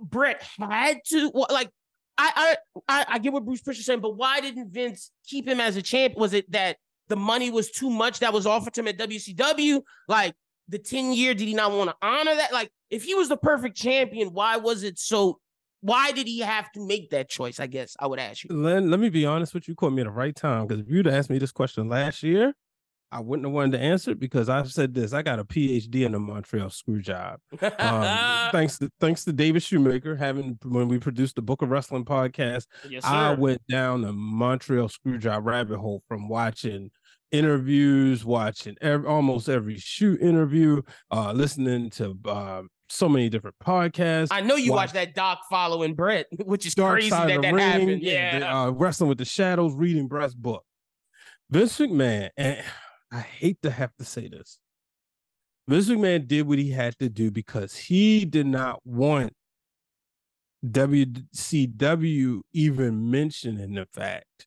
Bret had to what, like? I, I I I get what Bruce Prichard saying, but why didn't Vince keep him as a champ? Was it that the money was too much that was offered to him at WCW? Like, the 10 year? Did he not want to honor that? Like, if he was the perfect champion, why was it so? Why did he have to make that choice? I guess I would ask you. Let, let me be honest with you. You caught me at the right time because if you'd asked me this question last year, I wouldn't have wanted to answer it because I've said this. I got a PhD in the Montreal screw job. Um, thanks to thanks to David Shoemaker having when we produced the Book of Wrestling podcast, yes, I went down the Montreal screw job rabbit hole from watching interviews, watching ev- almost every shoot interview, uh, listening to um, so many different podcasts. I know you watch watched that doc following Bret, which is Dark crazy that the that Ring, happened. the- Yeah. uh, Wrestling with the Shadows, reading Brett's book. Vince McMahon, and I hate to have to say this, Vince McMahon did what he had to do because he did not want WCW even mentioning the fact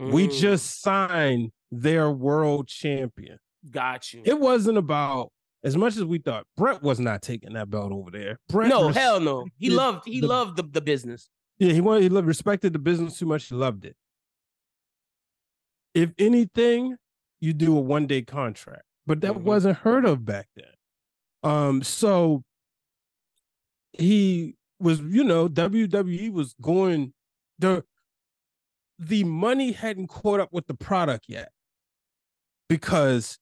we Mm, just signed their world champion. got you. It wasn't about as much as we thought. Bret was not taking that belt over there. Bret no, res- hell no. He loved he the- loved the, the business. Yeah, he wanted he loved, respected the business too much. He loved it. If anything, you do a one day contract, but that Mhm. wasn't heard of back then. Um, so he was, you know, WWE was going the the money hadn't caught up with the product yet because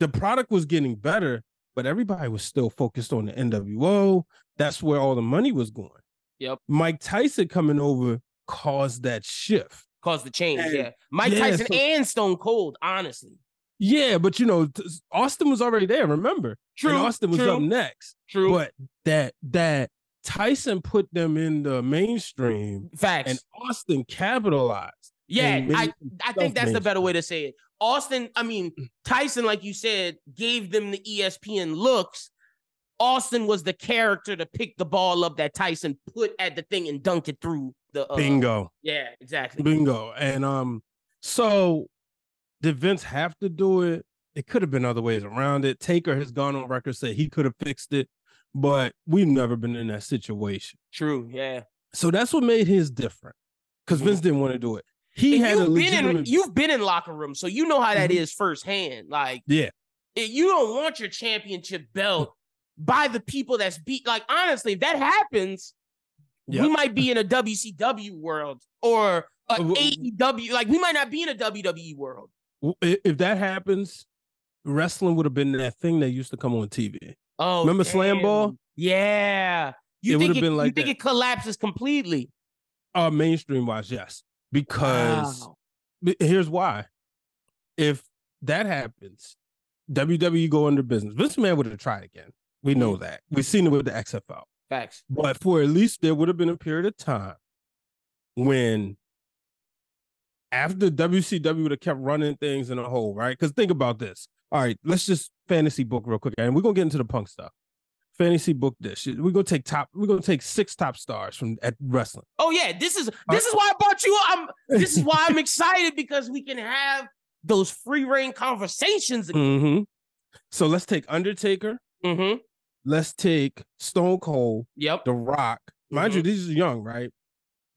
the product was getting better, but everybody was still focused on the NWO. That's where all the money was going. Yep. Mike Tyson coming over caused that shift. Caused the change. And- yeah. Mike yeah, Tyson so- and Stone Cold, honestly. Yeah, but you know, Austin was already there, remember? True. and Austin was true, up next. True. But that that Tyson put them in the mainstream Facts. and Austin capitalized. Yeah, I, I think that's the better way to say it. Austin, I mean, Tyson, like you said, gave them the ESPN looks. Austin was the character to pick the ball up that Tyson put at the thing and dunk it through the uh, Bingo. Yeah, exactly. Bingo. And um, so did Vince have to do it? It could have been other ways around it. Taker has gone on record said he could have fixed it, but we've never been in that situation. True. Yeah. So that's what made his different. Because. Vince didn't want to do it. He had you've been in you've been in locker rooms, so you know how that Mhm. is firsthand. Like, Yeah. if you don't want your championship belt by the people that's beat. Like, honestly, if that happens, we might be in a WCW world or a Uh, AEW. Like, we might not be in a WWE world. If that happens, wrestling would have been that thing that used to come on TV. Oh, Remember Slam Ball? Yeah. You It think would've it, been you think that. it collapses completely? Uh, mainstream wise, yes. Because Wow. here's why. If that happens, WWE go under business. Vince McMahon would have tried again. We know Mm. that. We've seen it with the XFL. Facts. But for at least there would have been a period of time when after WCW would have kept running things in a hole, right? Because think about this. All right, let's just fantasy book real quick, and we're gonna get into the punk stuff. Fantasy book this. We're gonna take top. We're gonna take six top stars from at wrestling. Oh yeah, this is this is why I brought you. I'm this is why I'm excited because we can have those free reign conversations. again. hmm So let's take Undertaker. Mm-hmm. Let's take Stone Cold, Yep. The Rock. Mind you, these are young, right?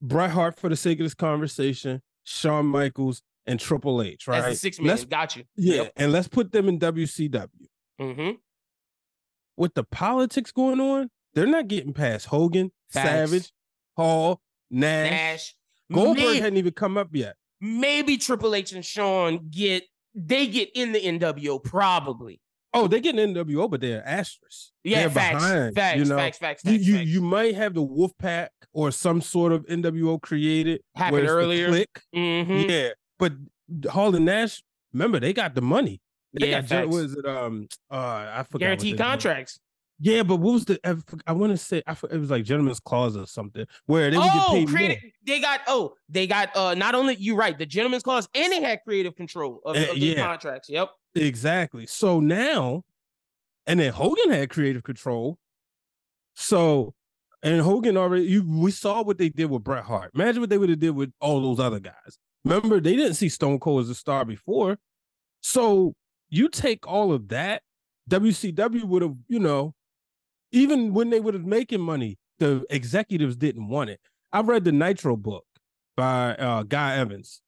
Bret Hart for the sake of this conversation, Shawn Michaels, and Triple H, right? A six Let's, got you. yeah, and let's put them in WCW. Mm-hmm. With the politics going on, they're not getting past Hogan, Facts. Savage, Hall, Nash. Nash. Goldberg Maybe, hadn't even come up yet. maybe Triple H and Sean get they get in the NWO probably. Oh, they're getting NWO, but they're asterisks. Yeah, they're facts, behind, facts, you know? facts, facts, facts, you, facts. you might have the Wolf Pack or some sort of NWO created Happened earlier. click. Mhm. Yeah, but Hall and Nash, remember they got the money. Yeah, got gen- facts. what is it? Um, uh, I forgot. Guaranteed contracts. Yeah, but what was the? I I want to say I, it was like gentleman's clause or something where they would get Oh, creative. They got oh, they got uh not only you right, the gentleman's clause, and they had creative control of, Uh, of the yeah. contracts. Yep. Exactly. So now, and then Hogan had creative control. So, and Hogan already, you we saw what they did with Bret Hart. Imagine what they would have did with all those other guys. Remember, they didn't see Stone Cold as a star before. So you take all of that, WCW would have, you know, even when they would have making money, the executives didn't want it. I read the Nitro book by uh, Guy Evans.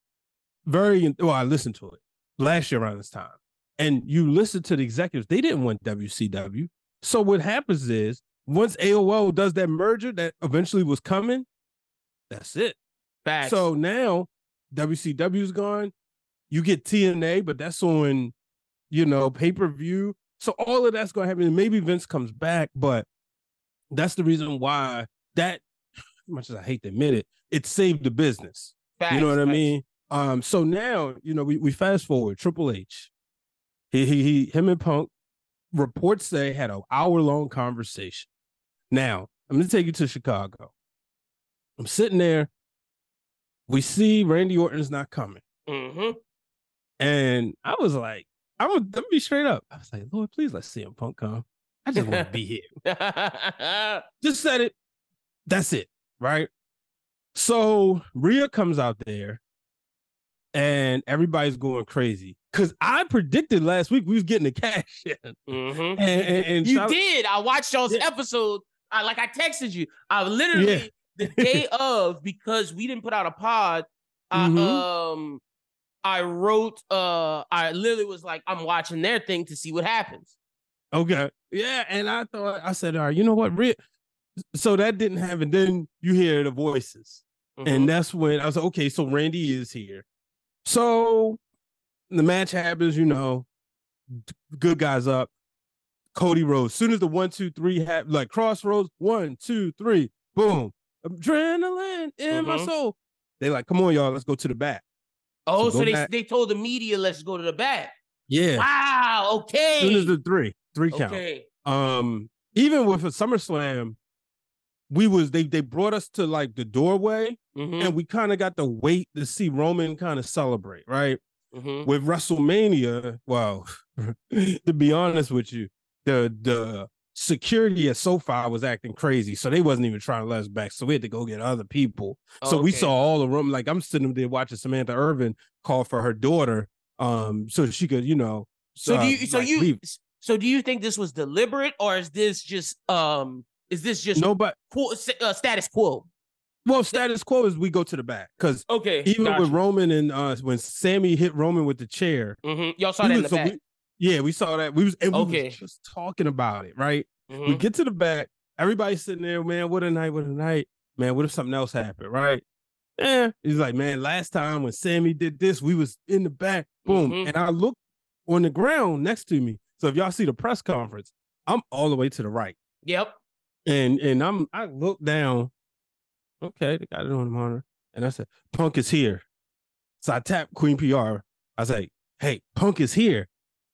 Very well, I listened to it last year around this time. and you listen to the executives, they didn't want WCW. So what happens is once AOL does that merger that eventually was coming, that's it. Facts. So now WCW's gone. You get TNA, but that's on, you know, pay per view. So all of that's going to happen. Maybe Vince comes back, but that's the reason why that, as much as I hate to admit it, it saved the business. Facts, you know what I mean? Um, so now, you know, we, we fast forward, Triple H. He, he he him and Punk reports say had an hour long conversation. Now, I'm gonna take you to Chicago. I'm sitting there. We see Randy Orton's not coming. Mhm. And I was like, I'm gonna, let me be straight up. I was like, Lord, please let CM Punk come. I just want to be here. Just said it. That's it. Right. So Rhea comes out there and everybody's going crazy. Cause I predicted last week we was getting the cash in. Mhm. And, and, and You shout- did. I watched y'all's Yeah. episode. I like I texted you. I literally the day of because we didn't put out a pod. I, Mhm. um, I wrote. Uh, I literally was like, I'm watching their thing to see what happens. Okay. Yeah. And I thought I said, all right, you know what? Rhea. So that didn't happen. Then you hear the voices. Mhm. And that's when I was like, okay, so Randy is here. So the match happens, you know, good guys up. Cody Rhodes. Soon as the one, two, three have like crossroads, one, two, three, boom. Adrenaline in my Mhm. soul. They like, come on, y'all, let's go to the back. Oh, so so, they back. they told the media, let's go to the back. Yeah. Wow. Okay. Soon as the three, three count. okay. um even with a SummerSlam, we was they they brought us to like the doorway Mhm, and we kind of got to wait to see Roman kind of celebrate, right? mhm. With WrestleMania, well, to be honest with you, the the security at SoFi was acting crazy, so they wasn't even trying to let us back. So we had to go get other people. So we saw all the room. Like I'm sitting there watching Samantha Irvin call for her daughter, um, so she could, you know. So uh, do you? So like, you? leave. So do you think this was deliberate, or is this just um? Is this just Nobody. quo- uh, status quo? Well, status quo is we go to the back because Okay. even gotcha. with Roman and uh when Sami hit Roman with the chair, Mhm, y'all saw that in the so back. we- yeah, we saw that. We was and we Okay. was just talking about it, right? We Mhm. get to the back, everybody's sitting there, man. What a night, what a night, man. What if something else happened, right? Yeah, he's like, man. Last time when Sami did this, we was in the back, boom, Mhm. and I looked on the ground next to me. So if y'all see the press conference, I'm all the way to the right, Yep. and and I'm I look down. Okay, they got it on the monitor, and I said, Punk is here. So I tap Queen PR. I say, hey, Punk is here.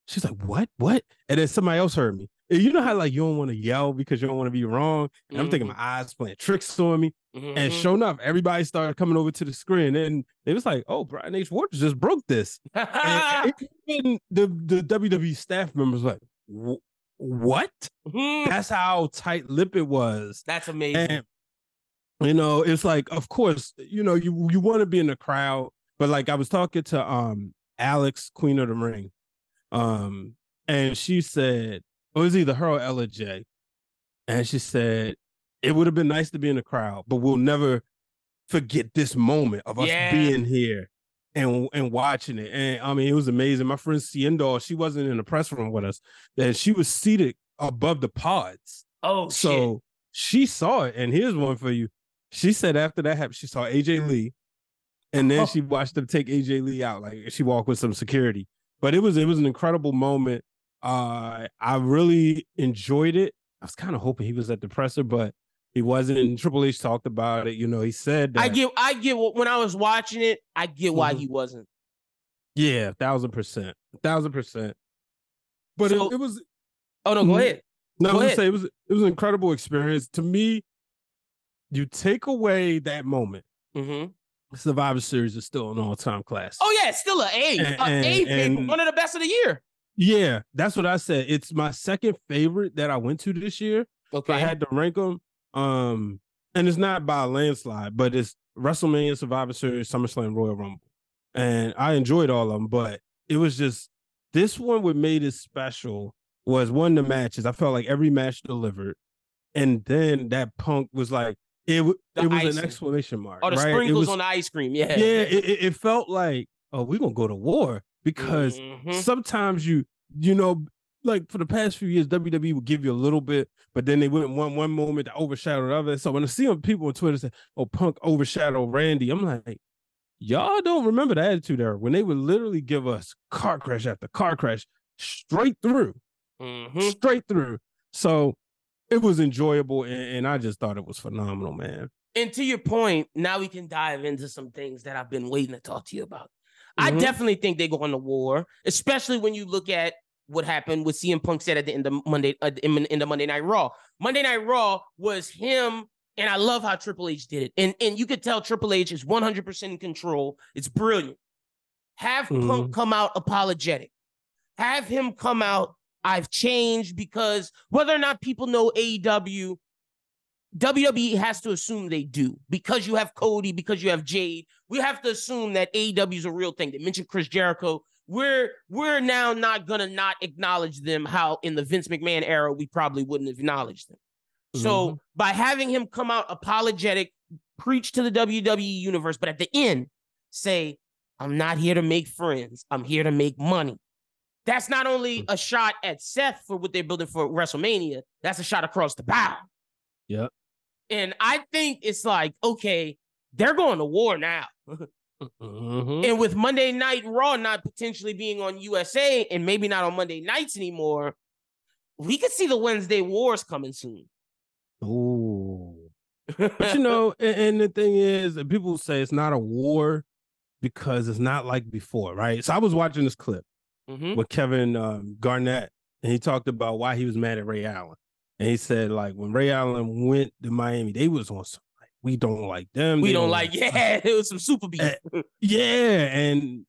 She's like, what? What? And then somebody else heard me. And you know how like you don't want to yell because you don't want to be wrong. And I'm thinking my eyes playing tricks on me. And Mhm. sure enough, everybody started coming over to the screen. And it was like, oh, Brian H. Ward just broke this. And even the, the WWE staff members were like, "Wh- what? Mhm. That's how tight lip it was. That's amazing. And you know, it's like, of course, you know, you you want to be in the crowd, but like I was talking to um Alex, Queen of the Ring, um, and she said it was either her or Ella J, and she said it would have been nice to be in the crowd, but we'll never forget this moment of us Yeah. being here and and watching it. And I mean, it was amazing. My friend Ciendor, she wasn't in the press room with us, and she was seated above the pods. oh shit. So she saw it, and here's one for you. She said after that happened, she saw AJ Lee, and then Oh. she watched them take AJ Lee out. Like she walked with some security, but it was it was an incredible moment. Uh, I really enjoyed it. I was kind of hoping he was at the presser, but he wasn't. And Triple H talked about it. You know, he said that. I get. I get. When I was watching it, I get why Mhm. he wasn't. yeah, thousand percent, thousand percent. But So- it, it was Oh no, go Mhm. ahead. No, I Go was gonna say it was it was an incredible experience. To me, you take away that moment. hmm Survivor Series is still an all-time classic. Oh yeah, it's still an A. And- A A and- and- one of the best of the year. Yeah, that's what I said. It's my second favorite that I went to this year. Okay. I had to rank them, um, and it's not by a landslide, but it's WrestleMania, Survivor Series, SummerSlam, Royal Rumble, and I enjoyed all of them. But it was just this one. What made it special was one of the matches. I felt like every match delivered, and then that Punk was like it. It was an exclamation mark. oh, the right? It sprinkles was- on the ice cream. Yeah. yeah, it, it- felt like, oh, we're gonna go to war. because Mhm. sometimes you you know like for the past few years WWE would give you a little bit, but then they wouldn't want one moment to overshadow the other. So when I see people on Twitter say, "Oh, Punk overshadowed Randy," I'm like, y'all don't remember the attitude era when they would literally give us car crash after car crash straight through, Mhm. straight through. So it was enjoyable, and, and I just thought it was phenomenal, man. And to your point, now we can dive into some things that I've been waiting to talk to you about. I Mhm. definitely think they go on to war, especially when you look at what happened with CM Punk said at the end of Monday uh, in, in the Monday Night Raw. Monday Night Raw was him, and I love how Triple H did it. And and you could tell Triple H is 100% in control. It's brilliant. Have Punk come out apologetic. Have him come out. I've changed because whether or not people know AEW, WWE has to assume they do because you have Cody, because you have Jade. We have to assume that AEW is a real thing. They mentioned Chris Jericho. We're we're now not gonna not acknowledge them. How in the Vince McMahon era we probably wouldn't have acknowledged them. So mm-hmm. by having him come out apologetic, preach to the WWE universe, but at the end say, "I'm not here to make friends. I'm here to make money." That's not only a shot at Seth for what they're building for WrestleMania. That's a shot across the bow. Yep. And I think it's like, okay, they're going to war now. Mhm. And with Monday Night Raw not potentially being on USA and maybe not on Monday nights anymore, we could see the Wednesday wars coming soon. Ooh. But you know, and, and the thing is, people say it's not a war because it's not like before, right? So I was watching this clip Mhm. with Kevin um, Garnett, and he talked about why he was mad at Ray Allen, and he said like when Ray Allen went to Miami, they was on some like we don't like them, we don't like, us." yeah, it was some super beef. Eh, yeah, and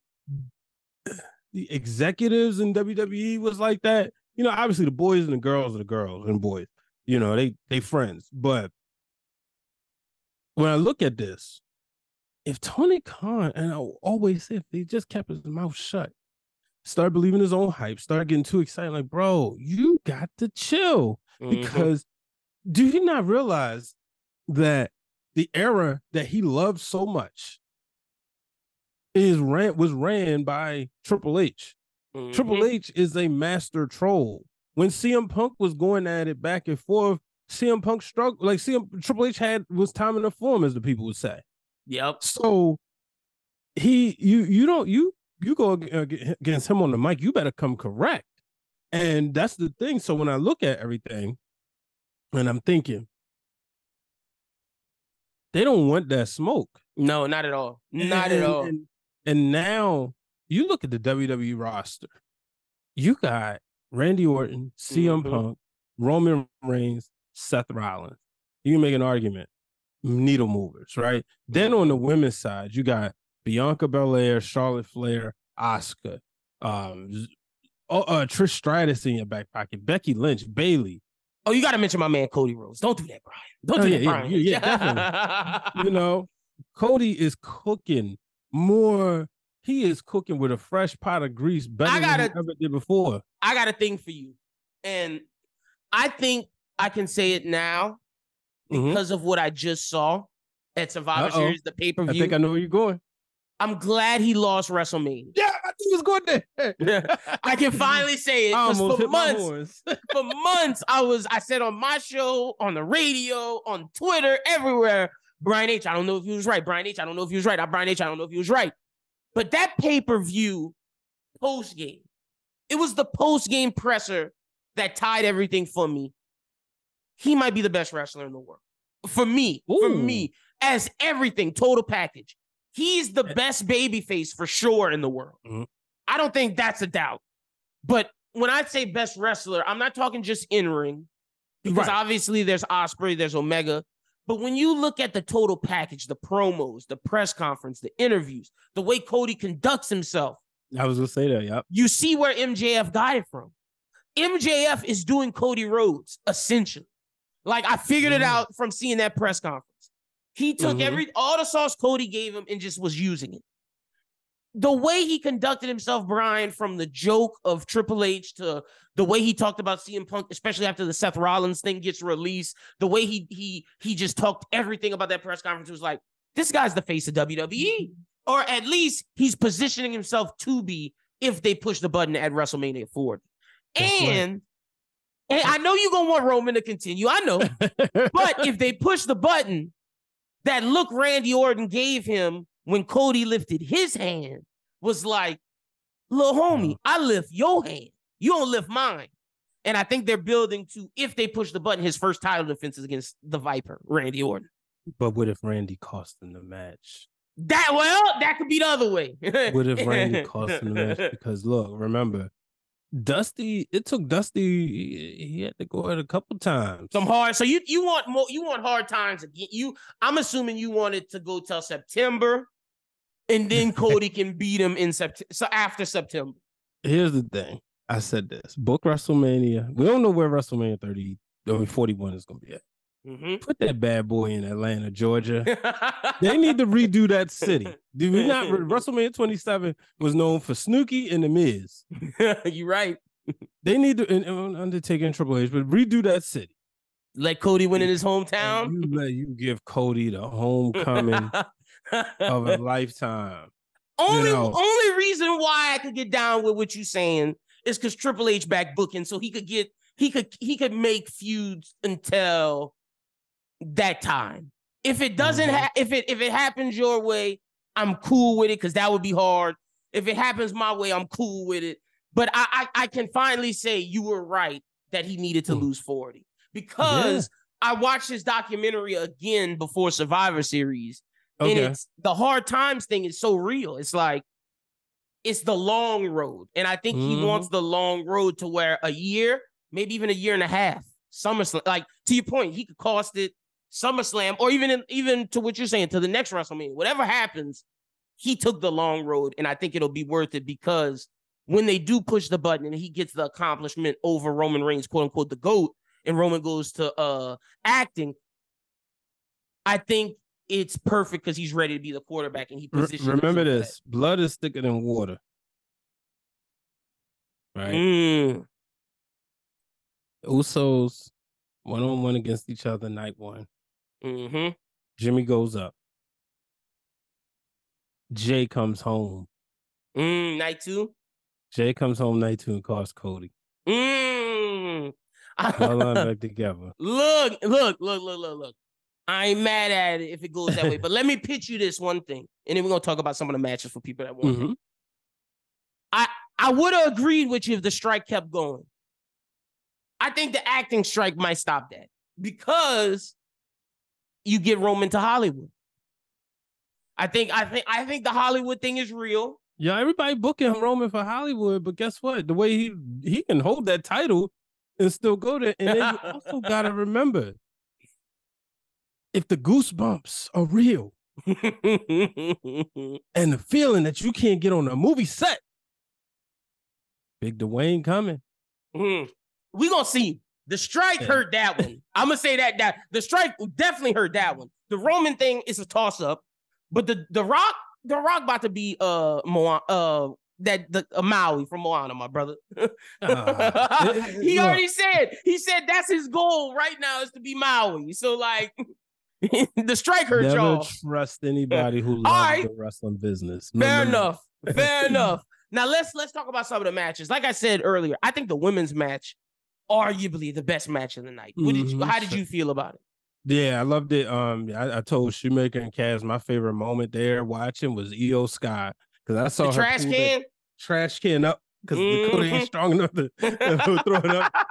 the executives in WWE was like that. You know, obviously the boys and the girls are the girls and boys. You know, they they friends. But when I look at this, if Tony Khan and I always say if he just kept his mouth shut, start believing his own hype, start getting too excited, like, bro, you got to chill Mhm. because do you not realize that the era that he loved so much is ran was ran by Triple H. Mhm. Triple H is a master troll. When CM Punk was going at it back and forth, CM Punk struggled. Like CM Triple H had was time in the form, as the people would say. Yep. So he, you, you don't, you, you go ag- against him on the mic. You better come correct, and that's the thing. So when I look at everything, and I'm thinking, they don't want that smoke. No, not at all. Not and, at all. And, and now you look at the WWE roster. You got Randy Orton, CM Mhm. Punk, Roman Reigns, Seth Rollins. You can make an argument. Needle movers, right? Then on the women's side, you got Bianca Belair, Charlotte Flair, Asuka, um, oh, uh, Trish Stratus in your back pocket, Becky Lynch, Bayley. oh, you got to mention my man Cody Rhodes. Don't do that, Brian. Don't Oh, do yeah, that, Brian. yeah, yeah, You know, Cody is cooking more. He is cooking with a fresh pot of grease better I than gotta- he ever did before. I got a thing for you. And I think I can say it now Mhm. because of what I just saw at Survivor Uh-oh. Series, the pay per view. I think I know where you're going. I'm glad he lost WrestleMania. Yeah, I think he was going there. I can finally say it I for months, for months, I was I said on my show, on the radio, on Twitter, everywhere. Brian H. I don't know if he was right. Brian H. I don't know if he was right. I'm Brian H. I don't know if he was right. But that pay per view post game, it was the post game presser that tied everything for me. He might be the best wrestler in the world for me. For me, as everything total package, he's the best baby face for sure in the world. Mhm. I don't think that's a doubt. But when I say best wrestler, I'm not talking just in ring, because Right. obviously there's Ospreay, there's Omega. But when you look at the total package, the promos, the press conference, the interviews, the way Cody conducts himself, I was gonna say that. Yep. you see where MJF got it from. MJF is doing Cody Rhodes essentially. Like I figured it Mhm. out from seeing that press conference. He took Mhm. every all the sauce Cody gave him and just was using it. The way he conducted himself, Brian, from the joke of Triple H to the way he talked about CM Punk, especially after the Seth Rollins thing gets released, the way he he he just talked everything about that press conference was like, this guy's the face of WWE, or at least he's positioning himself to be if they push the button at WrestleMania 40. That's right. and and I know you're gonna want Roman to continue. I know, but if they push the button, that look Randy Orton gave him when Cody lifted his hand was like, little homie, mm-hmm. I lift your hand. You don't lift mine. And I think they're building to if they push the button, his first title defense is against the Viper, Randy Orton. but what if Randy cost him the match? That well, that could be the other way. What if Randy cost him the match? Because look, remember, Dusty. It took Dusty. He had to go at a couple times. Some hard. So you you want more? You want hard times again? You? I'm assuming you want it to go till September, and then Cody can beat him in September. So after September. Here's the thing. I said this. Book WrestleMania. We don't know where WrestleMania 30 or 41 is gonna be at. Mhm. Put that bad boy in Atlanta, Georgia. They need to redo that city. Did we not? WrestleMania 27 was known for Snooki and The Miz. You're right. They need to and, and Undertaker and Triple H, but redo that city. Let Cody win in his hometown. you let you give Cody the homecoming of a lifetime. only know. only reason why I could get down with what you're saying is because Triple H back booking, so he could get he could he could make feuds until that time. If it doesn't Mhm. ha- if it if it happens your way, I'm cool with it because that would be hard. If it happens my way, I'm cool with it. But I I, I can finally say you were right that he needed to Hmm. lose 40 because I watched this documentary again before Survivor Series and it's the hard times thing is so real. It's like it's the long road, and I think he Mhm. wants the long road to where a year, maybe even a year and a half, SummerSlam. Like to your point, he could cost it SummerSlam, or even in, even to what you're saying to the next WrestleMania. Whatever happens, he took the long road, and I think it'll be worth it because when they do push the button and he gets the accomplishment over Roman Reigns, quote unquote, the goat, and Roman goes to uh acting, I think it's perfect because he's ready to be the quarterback and he positions. remember this: blood is thicker than water. Right? Mm, Usos one on one against each other. Night one. Mhm. Jimmy goes up. Jey comes home. Mm, night two. Jey comes home night two and calls Cody. Mm. All line back together. look, look, look, look, look, look. I ain't mad at it if it goes that way, but let me pitch you this one thing, and then we're gonna talk about some of the matches for people that want. it. Mhm. I would have agreed with you if the strike kept going. I think the acting strike might stop that because you get Roman to Hollywood. I think I think I think the Hollywood thing is real. Yeah, everybody booking Roman for Hollywood, but guess what? The way he he can hold that title and still go there. And then you also gotta remember, if the goosebumps are real and the feeling that you can't get on a movie set, Big Dwayne coming. Mhm. We gonna see. The strike Yeah. hurt that one. I'm gonna say that that the strike definitely hurt that one. The Roman thing is a toss up, but the the Rock, the Rock about to be uh Moana, uh that the uh, Maui from Moana, my brother. It- he already said he said that's his goal right now is to be Maui. So like the strike hurt Never y'all. trust anybody who loves right. the wrestling business. Fair Remember- enough. Fair enough. Now let's let's talk about some of the matches. Like I said earlier, I think the women's match, arguably the best match of the night. What did you, Mhm. how did you feel about it? Yeah, I loved it. Um, I, I told Shoemaker and Kaz my favorite moment there watching was Iyo Sky because I saw The her trash can. trash can up because Dakota Mhm. ain't strong enough to, to throw it up.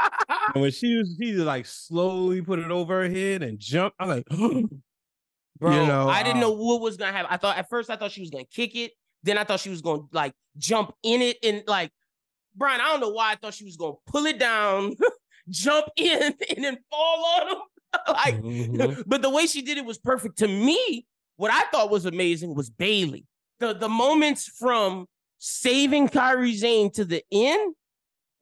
And when she was, she like slowly put it over her head and jump. I'm like, Bro, You know, I didn't uh, know what was gonna happen. I thought at first I thought she was gonna kick it. Then I thought she was gonna like jump in it and like Brian. I don't know why I thought she was gonna pull it down, jump in, and then fall on him. like, Mhm. but the way she did it was perfect. To me, what I thought was amazing was Bayley. The the moments from saving Kairi Sane to the end,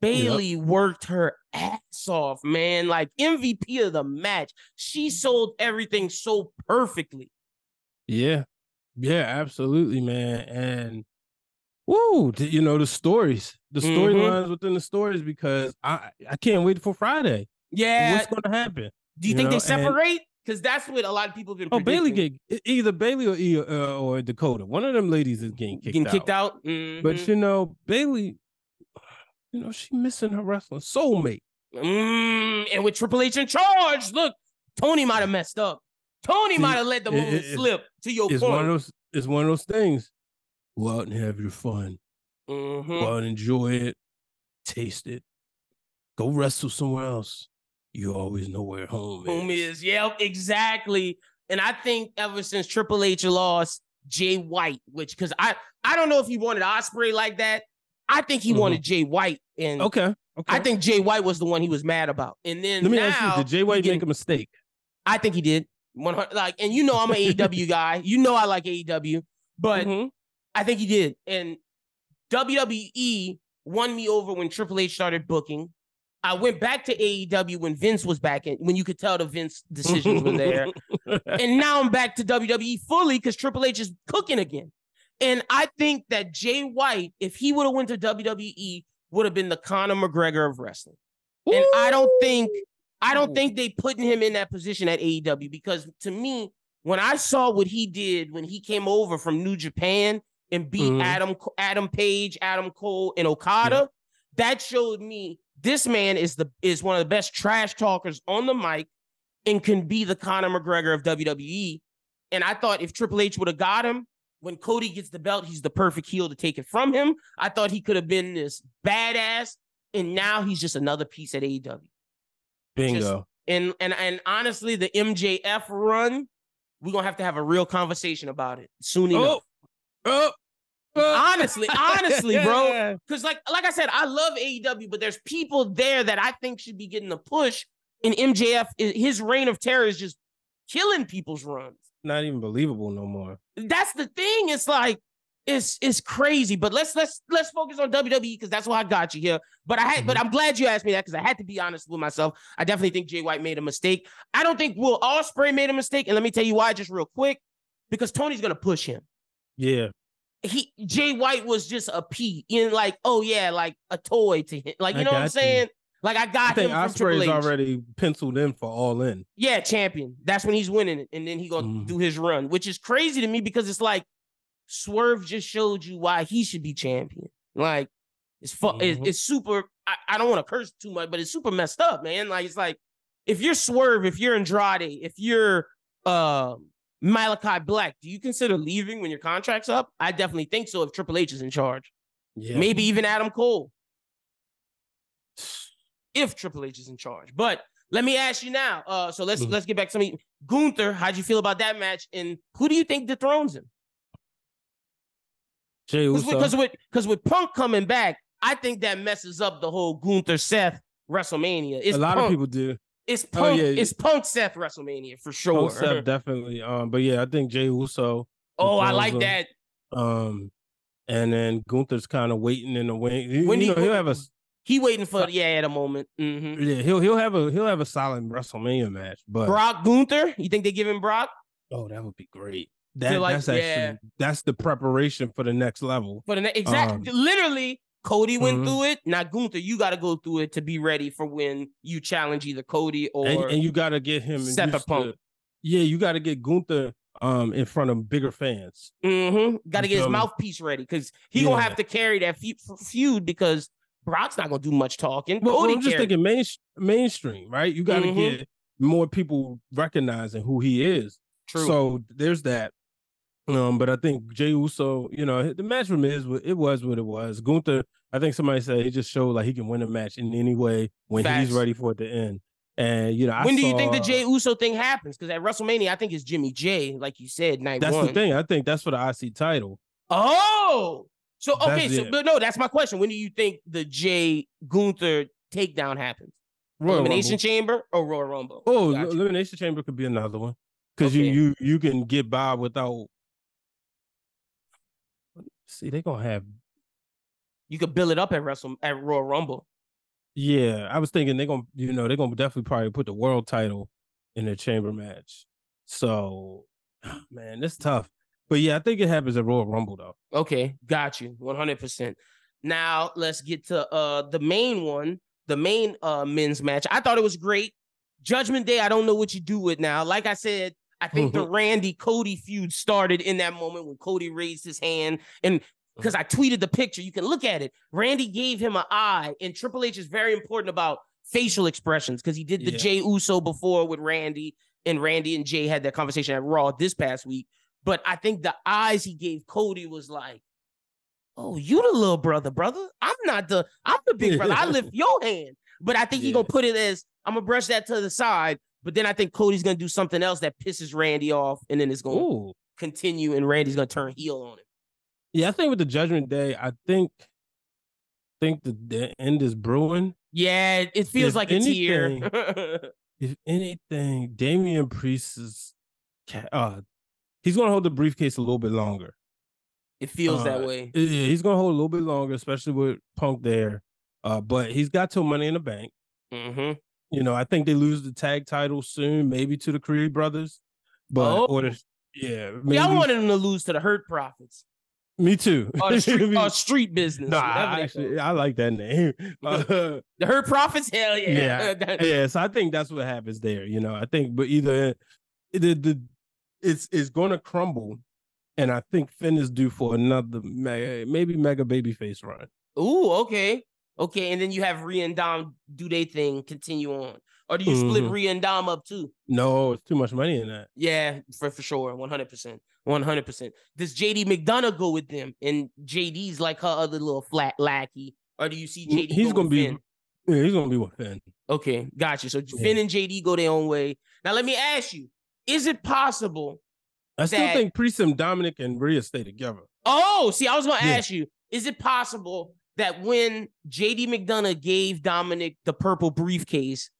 Bayley worked her ass off, man. Like MVP of the match. She sold everything so perfectly. yeah, yeah, absolutely, man. And woo, you know the stories, the Mhm. storylines within the stories because I I can't wait for Friday. Yeah. What's gonna happen? Do you, you think know, they separate? because that's what a lot of people have been. Oh, Bayley get either Bayley or E- uh, or Dakota. One of them ladies is getting kicked getting out. kicked out. But Mhm. you know, Bayley, you know, she missing her wrestling soulmate. Mm, and with Triple H in charge, look, Tony might have messed up. Tony might have let the it- it- slip. To your It's point, one of those. It's one of those things. Go out and have your fun. Mhm. Go out and enjoy it. Taste it. Go wrestle somewhere else. You always know where home, Home is. is, yep, exactly. And I think ever since Triple H lost Jay White, which because I I don't know if he wanted Ospreay like that. I think he Mhm. wanted Jay White, and Okay. Okay. I think Jay White was the one he was mad about. And then Let me now, ask you: Did Jay White make a mistake? I think he did. 100 Like, and you know I'm an AEW guy. You know I like AEW, but Mhm. I think he did. And WWE won me over when Triple H started booking. I went back to AEW when Vince was back in, when you could tell the Vince decisions were there. and now I'm back to WWE fully because Triple H is cooking again. And I think that Jay White, if he would have went to WWE, would have been the Conor McGregor of wrestling. And I don't think I don't Ooh. think they putting him in that position at AEW because to me, when I saw what he did when he came over from New Japan and beat Mhm. Adam Adam Page, Adam Cole, and Okada, that showed me this man is the is one of the best trash talkers on the mic and can be the Conor McGregor of WWE. And I thought if Triple H would have got him when Cody gets the belt, he's the perfect heel to take it from him. I thought he could have been this badass, and now he's just another piece at AEW. Bingo. And and and honestly, the MJF run, we're gonna have to have a real conversation about it soon enough. Oh. Oh, oh. Honestly, honestly, bro. Because like like I said, I love AEW, but there's people there that I think should be getting the push. And MJF, his reign of terror is just killing people's runs. Not even believable no more. That's the thing. It's like it's it's crazy. But let's let's let's focus on WWE because that's why I got you here. But I had, but mm-hmm. I'm glad you asked me that because I had to be honest with myself. I definitely think Jay White made a mistake. I don't think Will Ospreay made a mistake, and let me tell you why, just real quick. Because Tony's gonna push him. Yeah. He Jay White was just a P in like, oh yeah, like a toy to him. Like, you I know what I'm got you. saying? Like I I got think him from Ospreay Triple H. already penciled in for all in. Yeah, champion. That's when he's winning it, and then he gonna Mhm. do his run, which is crazy to me because it's like Swerve just showed you why he should be champion. Like it's fu- it's, Mhm. it's super. I, I don't want to curse too much, but it's super messed up, man. Like it's like if you're Swerve, if you're Andrade, if you're uh, Malachi Black, do you consider leaving when your contract's up? I definitely think so. If Triple H is in charge. Yeah. maybe even Adam Cole. If Triple H is in charge. But let me ask you now. Uh, so let's Mhm. let's get back to me. Gunther, how'd you feel about that match? And who do you think dethrones him? Because with because with Punk coming back, I think that messes up the whole Gunther Seth WrestleMania. It's a lot Punk, of people do. It's Oh, Punk. yeah. It's Punk Seth WrestleMania for sure. Punk Seth definitely. Um, but yeah, I think Jey Uso. oh, I like that. Um, and then Gunther's kind of waiting in the wing. You, When you he- know, he'll have a He waiting for yeah at a moment. hmm yeah, he'll he'll have a he'll have a solid WrestleMania match. But Brock Gunther. You think they give him Brock? oh, that would be great. That like- that's actually yeah. that's the preparation for the next level. For the ne- exactly, Um, literally, Cody went mhm. through it. Now Gunther, you got to go through it to be ready for when you challenge either Cody or and, and you got to get him Seth Punk. to- yeah, you got to get Gunther um in front of bigger fans. hmm got to get his Um, mouthpiece ready because he gonna have to carry that fe- feud because Brock's not gonna do much talking. Well, Cody I'm just carry- thinking main, mainstream, right? You got to Mhm. get more people recognizing who he is. True. So there's that. Um, but I think Jey Uso, you know, the match with Miz, it was what it was. Gunther, I think somebody said he just showed like he can win a match in any way when Facts. he's ready for it to end. And you know, I when do you think the saw- Jey Uso thing happens? Because at WrestleMania, I think it's Jimmy Jey, like you said, night That's one. the thing. I think that's for the IC title. Oh, so okay, That's so it. but no, that's my question. When do you think the Jey Gunther takedown happens? Royal Elimination Rumble. Chamber or Royal Rumble? Oh, Gotcha. elimination chamber could be another one because Okay. you you you can get by without. See, they're gonna have. You could build it up at Wrestle at Royal Rumble. Yeah, I was thinking they're gonna, you know, they're gonna definitely probably put the world title in the chamber match. So, man, it's tough. But yeah, I think it happens at Royal Rumble though. Okay, got you. 100%. Now, let's get to uh the main one, the main uh men's match. I thought it was great. Judgment Day, I don't know what you do with now. Like I said, I think the Randy Cody feud started in that moment when Cody raised his hand and because I tweeted the picture, you can look at it. Randy gave him an eye, and Triple H is very important about facial expressions because he did the Yeah. Jey Uso before with Randy, and Randy and Jey had that conversation at Raw this past week. But I think the eyes he gave Cody was like, "Oh, you the little brother, brother. I'm not the. I'm the big brother. I lift your hand." But I think he gonna put it as I'm gonna brush that to the side. But then I think Cody's gonna do something else that pisses Randy off, and then it's gonna Ooh. continue, and Randy's gonna turn heel on him. Yeah, I think with the Judgment Day, I think think the, the end is brewing. Yeah, it- feels If like it's here. If anything, Damian Priest is uh he's gonna hold the briefcase a little bit longer. it feels that Uh, way. Yeah, he's gonna hold a little bit longer, especially with Punk there. Uh, but he's got till money in the bank. hmm You know, I think they lose the tag title soon, maybe to the Creed brothers. But Oh. or the, yeah, maybe, Yeah, I wanted him to lose to the Hurt Profits me too. the street, or street business. Nah, I actually. I like that name. Uh, the Hurt Profits. Hell yeah. yeah, so I think that's what happens there. You know, I think, but either the the it's it's going to crumble, and I think Finn is due for another mega, maybe mega babyface run. Ooh, okay, okay, and then you have Rhea and Dom do their thing, continue on, or do you split Mhm. Rhea and Dom up too? No, it's too much money in that. Yeah, for for sure, one hundred percent, one hundred percent. Does JD McDonagh go with them, and JD's like her other little flat lackey, or do you see JD? he's go gonna with be, Finn? yeah, he's gonna be with Finn. Okay, gotcha. So Yeah. Finn and JD go their own way. Now let me ask you: Is it possible? I still That- think Priest Dominic and Rhea stay together. Oh, see, I was gonna Yeah. ask you: Is it possible that when JD McDonagh gave Dominic the purple briefcase,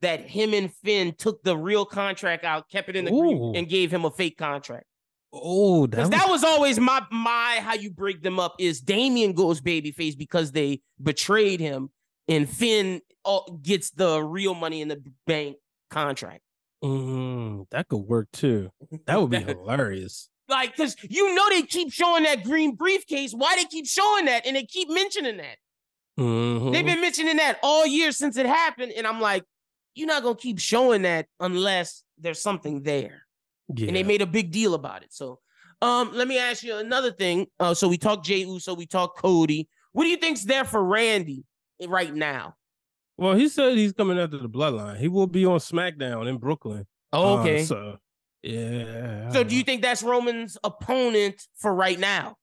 that him and Finn took the real contract out, kept it in the green, and gave him a fake contract? Oh, that, that was always my my how you break them up is Damian goes babyface because they betrayed him, and Finn uh, gets the real money in the bank contract. Mm, that could work too. That would be hilarious. Like, because you know they keep showing that green briefcase. Why they keep showing that and they keep mentioning that? Mhm. They've been mentioning that all year since it happened, and I'm like, you're not gonna keep showing that unless there's something there. Yeah. and they made a big deal about it. So, um, let me ask you another thing. Uh, so we talked Jey Uso, we talked Cody. What do you think's there for Randy right now? well, he said he's coming after the bloodline. He will be on SmackDown in Brooklyn. Oh, Uh, okay. so yeah. So don't you think that's Roman's opponent for right now?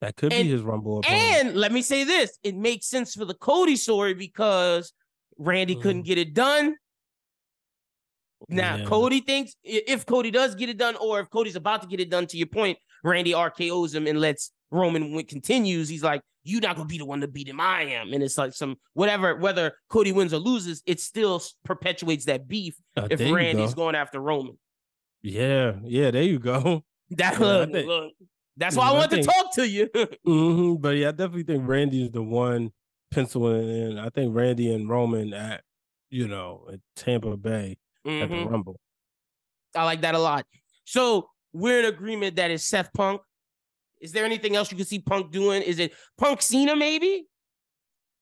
that could and- be his Rumble opponent? And let me say this: it makes sense for the Cody story because Randy couldn't Mm. get it done. Now, Yeah. Cody thinks if Cody does get it done, or if Cody's about to get it done, to your point, Randy RKO's him and lets Roman win continues. He's like, You're not gonna be the one to beat him. I am. And it's like some whatever, whether Cody wins or loses, it still perpetuates that beef Uh, if Randy's go. going after Roman. Yeah, yeah, there you go. That Yeah, look, think- look. That's why I I wanted think- to talk to you. hmm But yeah, I definitely think Randy is the one penciling in. I think Randy and Roman at you know at Tampa Bay at the Mhm. Rumble. I like that a lot. So we're in agreement that it's Seth Punk. Is there anything else you can see Punk doing? Is it Punk Cena maybe?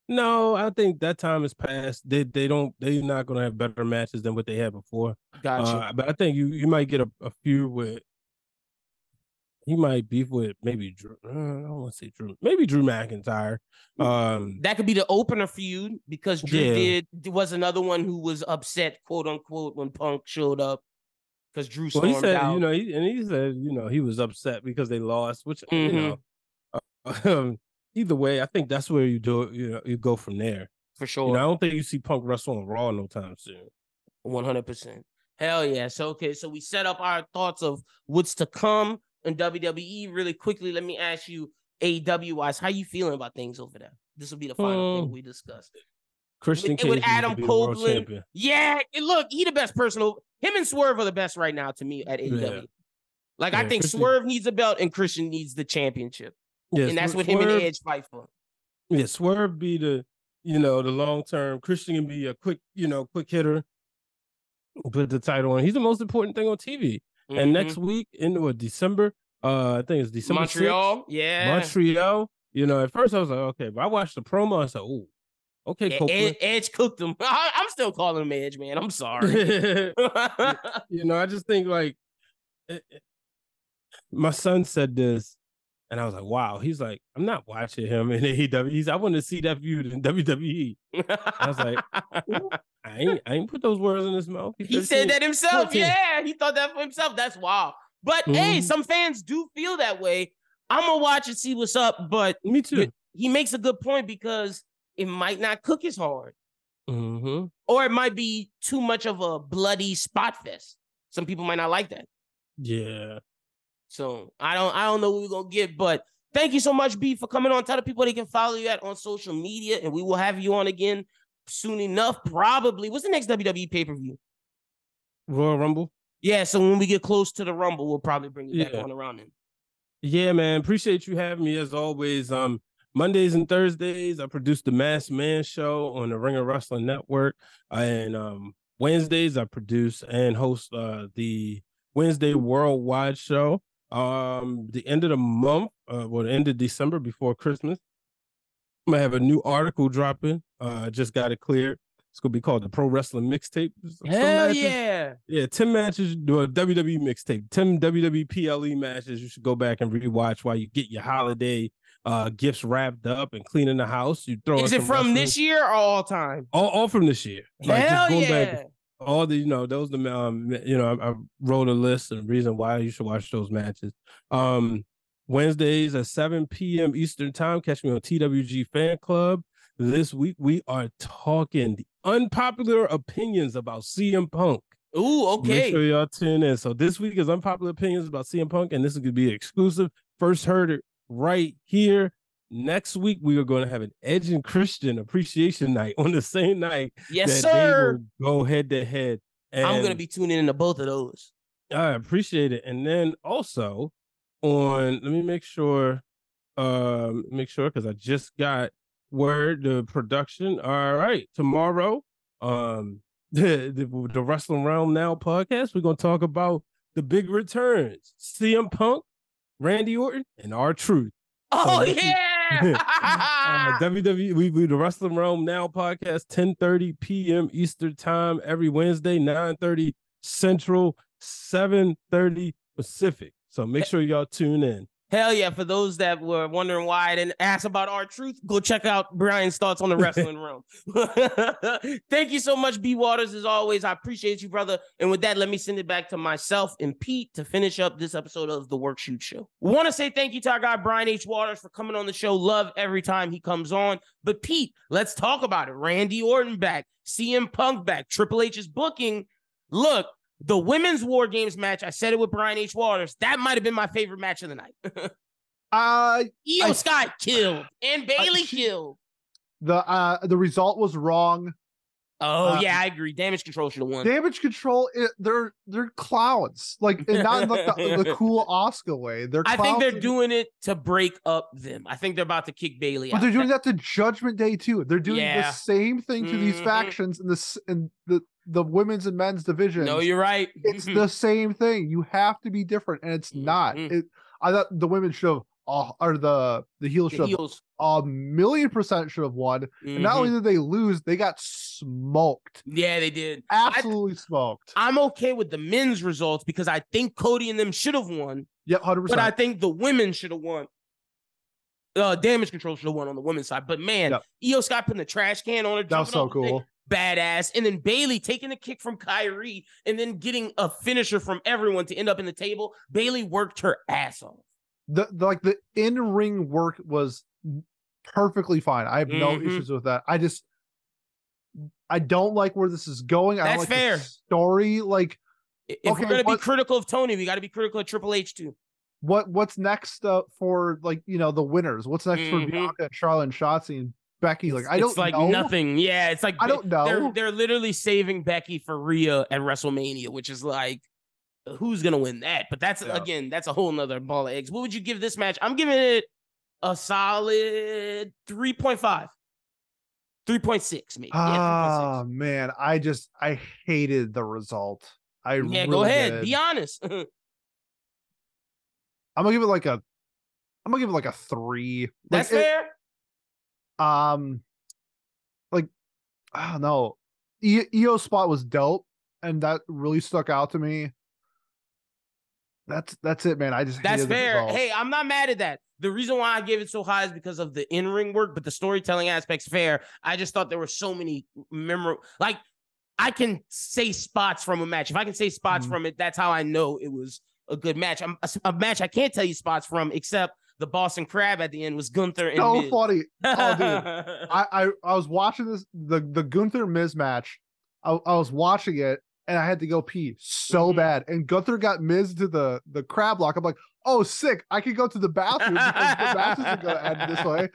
No, I think that time is past. They they don't they're not gonna have better matches than what they had before. Gotcha. Uh, but I think you you might get a, a few with. He might beef with maybe Drew. uh, I don't want to say Drew. Maybe Drew McIntyre. Um, that could be the opener feud because Drew Yeah. did was another one who was upset, quote unquote, when Punk showed up because Drew well, he said out. you know, he, and he said you know he was upset because they lost, which Mhm. you know. Um, either way, I think that's where you do it. You know, you go from there. for You sure. know, I don't think you see Punk wrestle on Raw no time soon. One hundred percent. Hell yeah. So okay, so we set up our thoughts of what's to come in WWE. Really quickly, let me ask you, AEW wise, how you feeling about things over there? This will be the final Um, thing we discussed. Christian with to Adam Copeland. Yeah, look, he the best person. over- Him and Swerve are the best right now to me at AEW. Yeah. Like I think Christian- Swerve needs a belt and Christian needs the championship, Yeah, and that's what him and Edge fight for. Yeah, Swerve be the you know the long term. Christian can be a quick you know quick hitter. Put the title on. He's the most important thing on TV. And Mhm. next week in what December? Uh, I think it's December 6th, Montreal, yeah, Montreal. You know, at first I was like, okay, but I watched the promo. I said, oh, Okay, Yeah, Ed- Edge cooked him. I, I'm still calling him Edge, man. I'm sorry. you know, I just think like it- it- my son said this, and I was like, wow. He's like, I'm not watching him in AEW. He's I want to see that feud in WWE. I was like, I ain't I ain't put those words in his mouth. He's he said that himself. 14. Yeah, he thought that for himself. That's wild. But hey, Mhm. some fans do feel that way. I'm gonna watch and see what's up. But Me too. he makes a good point because it might not cook as hard, hmm or it might be too much of a bloody spot fest. Some people might not like that. Yeah. So I don't I don't know what we're gonna get, but thank you so much, B, for coming on. Tell the people they can follow you at on social media, and we will have you on again soon enough. Probably. What's the next WWE pay-per-view? Royal Rumble. Yeah, so when we get close to the Rumble, we'll probably bring you back Yeah. on around then. Yeah, man. Appreciate you having me as always. Um, Mondays and Thursdays, I produce the Masked Man Show on the Ring of Wrestling Network, and um, Wednesdays I produce and host uh the Wednesday Worldwide Show. Um, the end of the month, uh, well, the end of December before Christmas, i'm gonna have a new article dropping. Uh, just got it cleared. It's gonna be called the Pro Wrestling Mixtape. Hell matches- yeah. yeah, 10 matches, do a WWE mixtape, 10 WWE PLE matches you should go back and rewatch while you get your holiday uh gifts wrapped up and cleaning the house. You throw Is it from wrestling- this year or all time? All, all from this year. just Hell going yeah. back, all the you know those the um you know I, I wrote a list and reason why you should watch those matches. Um Wednesdays at 7 p.m. Eastern time. Catch me on TWG Fan Club. This week we are talking the unpopular opinions about CM Punk. Ooh, Make okay. sure y'all tune in. So this week is unpopular opinions about CM Punk, and this is gonna be exclusive. First heard it right here. Next week we are going to have an Edge and Christian appreciation night on the same night Yes, that sir. they will go head to head. I'm gonna be tuning into both of those. I appreciate it. And then also on, let me make sure, um, make sure because I just got word the production. All right, tomorrow, um, the, the the Wrestling Realm Now podcast, we're gonna talk about the big returns: CM Punk, Randy Orton, and R-Truth. Oh is- yeah. Uh, WWE, we do the Wrestling Realm Now podcast, 10 30 p.m. Eastern Time every Wednesday, 9 30 Central, 7 30 Pacific. So make sure y'all tune in. Hell yeah. For those that were wondering why I didn't ask about R-Truth, go check out Brian's thoughts on the wrestling room. Thank you so much, B Waters, as always. I appreciate you, brother. And with that, let me send it back to myself and Pete to finish up this episode of the Work Shoot Show. Want to say thank you to our guy Brian H. Waters for coming on the show. Love every time he comes on. But Pete, let's talk about it. Randy Orton back, CM Punk back, Triple H's booking. Look, the women's War Games match, I said it with Brian H. Waters. That might have been my favorite match of the night. Uh Iyo I- Sky killed and Bayley she- killed. the uh the result was wrong. Oh uh, yeah, I agree. Damage control should have won. Damage control, it, they're they're clowns. Like and not in like the, the cool Oscar way. They're I think they're doing it to break up them. I think they're about to kick Bayley But out. they're doing that to Judgment Day too. They're doing Yeah. the same thing to these Mhm. factions and this and the the women's and men's division. No, you're right. it's the same thing. You have to be different, and it's not. Mhm. It, I thought the women should have, uh, or the the heels should have a million percent should have won. And not only did they lose, they got smoked, Yeah, they did. I- absolutely smoked. I'm okay with the men's results because I think Cody and them should have won, Yep, hundred percent. but I think the women should have won. Uh, damage control should have won on the women's side, but man, Yep. Iyo Sky putting the trash can on her. That was so the thing, cool. Badass. And then Bayley taking a kick from Kairi and then getting a finisher from everyone to end up in the table. Bayley worked her ass off. The, the like the in ring work was perfectly fine. I have no Mhm. issues with that. I just I don't like where this is going. I don't That's like the fair. story. Like If Okay, we're gonna what- be critical of Tony, we got to be critical of Triple H too. what what's next uh, for like you know the winners? What's next Mhm. for Bianca, Charlotte, and Shotzi and Becky? Like I don't It's like know. nothing. Yeah, it's like I don't They're know. they're literally saving Becky for Rhea at WrestleMania, which is like, who's gonna win that? But that's Yeah. again, that's a whole nother ball of eggs. What would you give this match? I'm giving it a solid 3.5. 3.6, maybe. Yeah, Ah man, I just I hated the result. I Yeah, really go ahead. did. Be honest. I'm gonna give it like a I'm gonna give it like a three. That's Like, it- fair. Um like I don't know. E- Iyo spot was dope, and that really stuck out to me. That's that's it, man. I just That's fair. Hey, I'm not mad at that. The reason why I gave it so high is because of the in-ring work, but the storytelling aspect's fair. I just thought there were so many memorable like I can say spots from a match. If I can say spots Mhm. from it, that's how I know it was a good match. I'm, a, a match I can't tell you spots from, except the Boston Crab at the end was Gunther and so Miz. funny. Oh, dude. I, I I was watching this the the Gunther Miz match. I, I was watching it and I had to go pee so Mhm. bad. And Gunther got Miz to the the crab lock. I'm like, oh, sick! I can go to the bathroom because the match isn't going to end this way.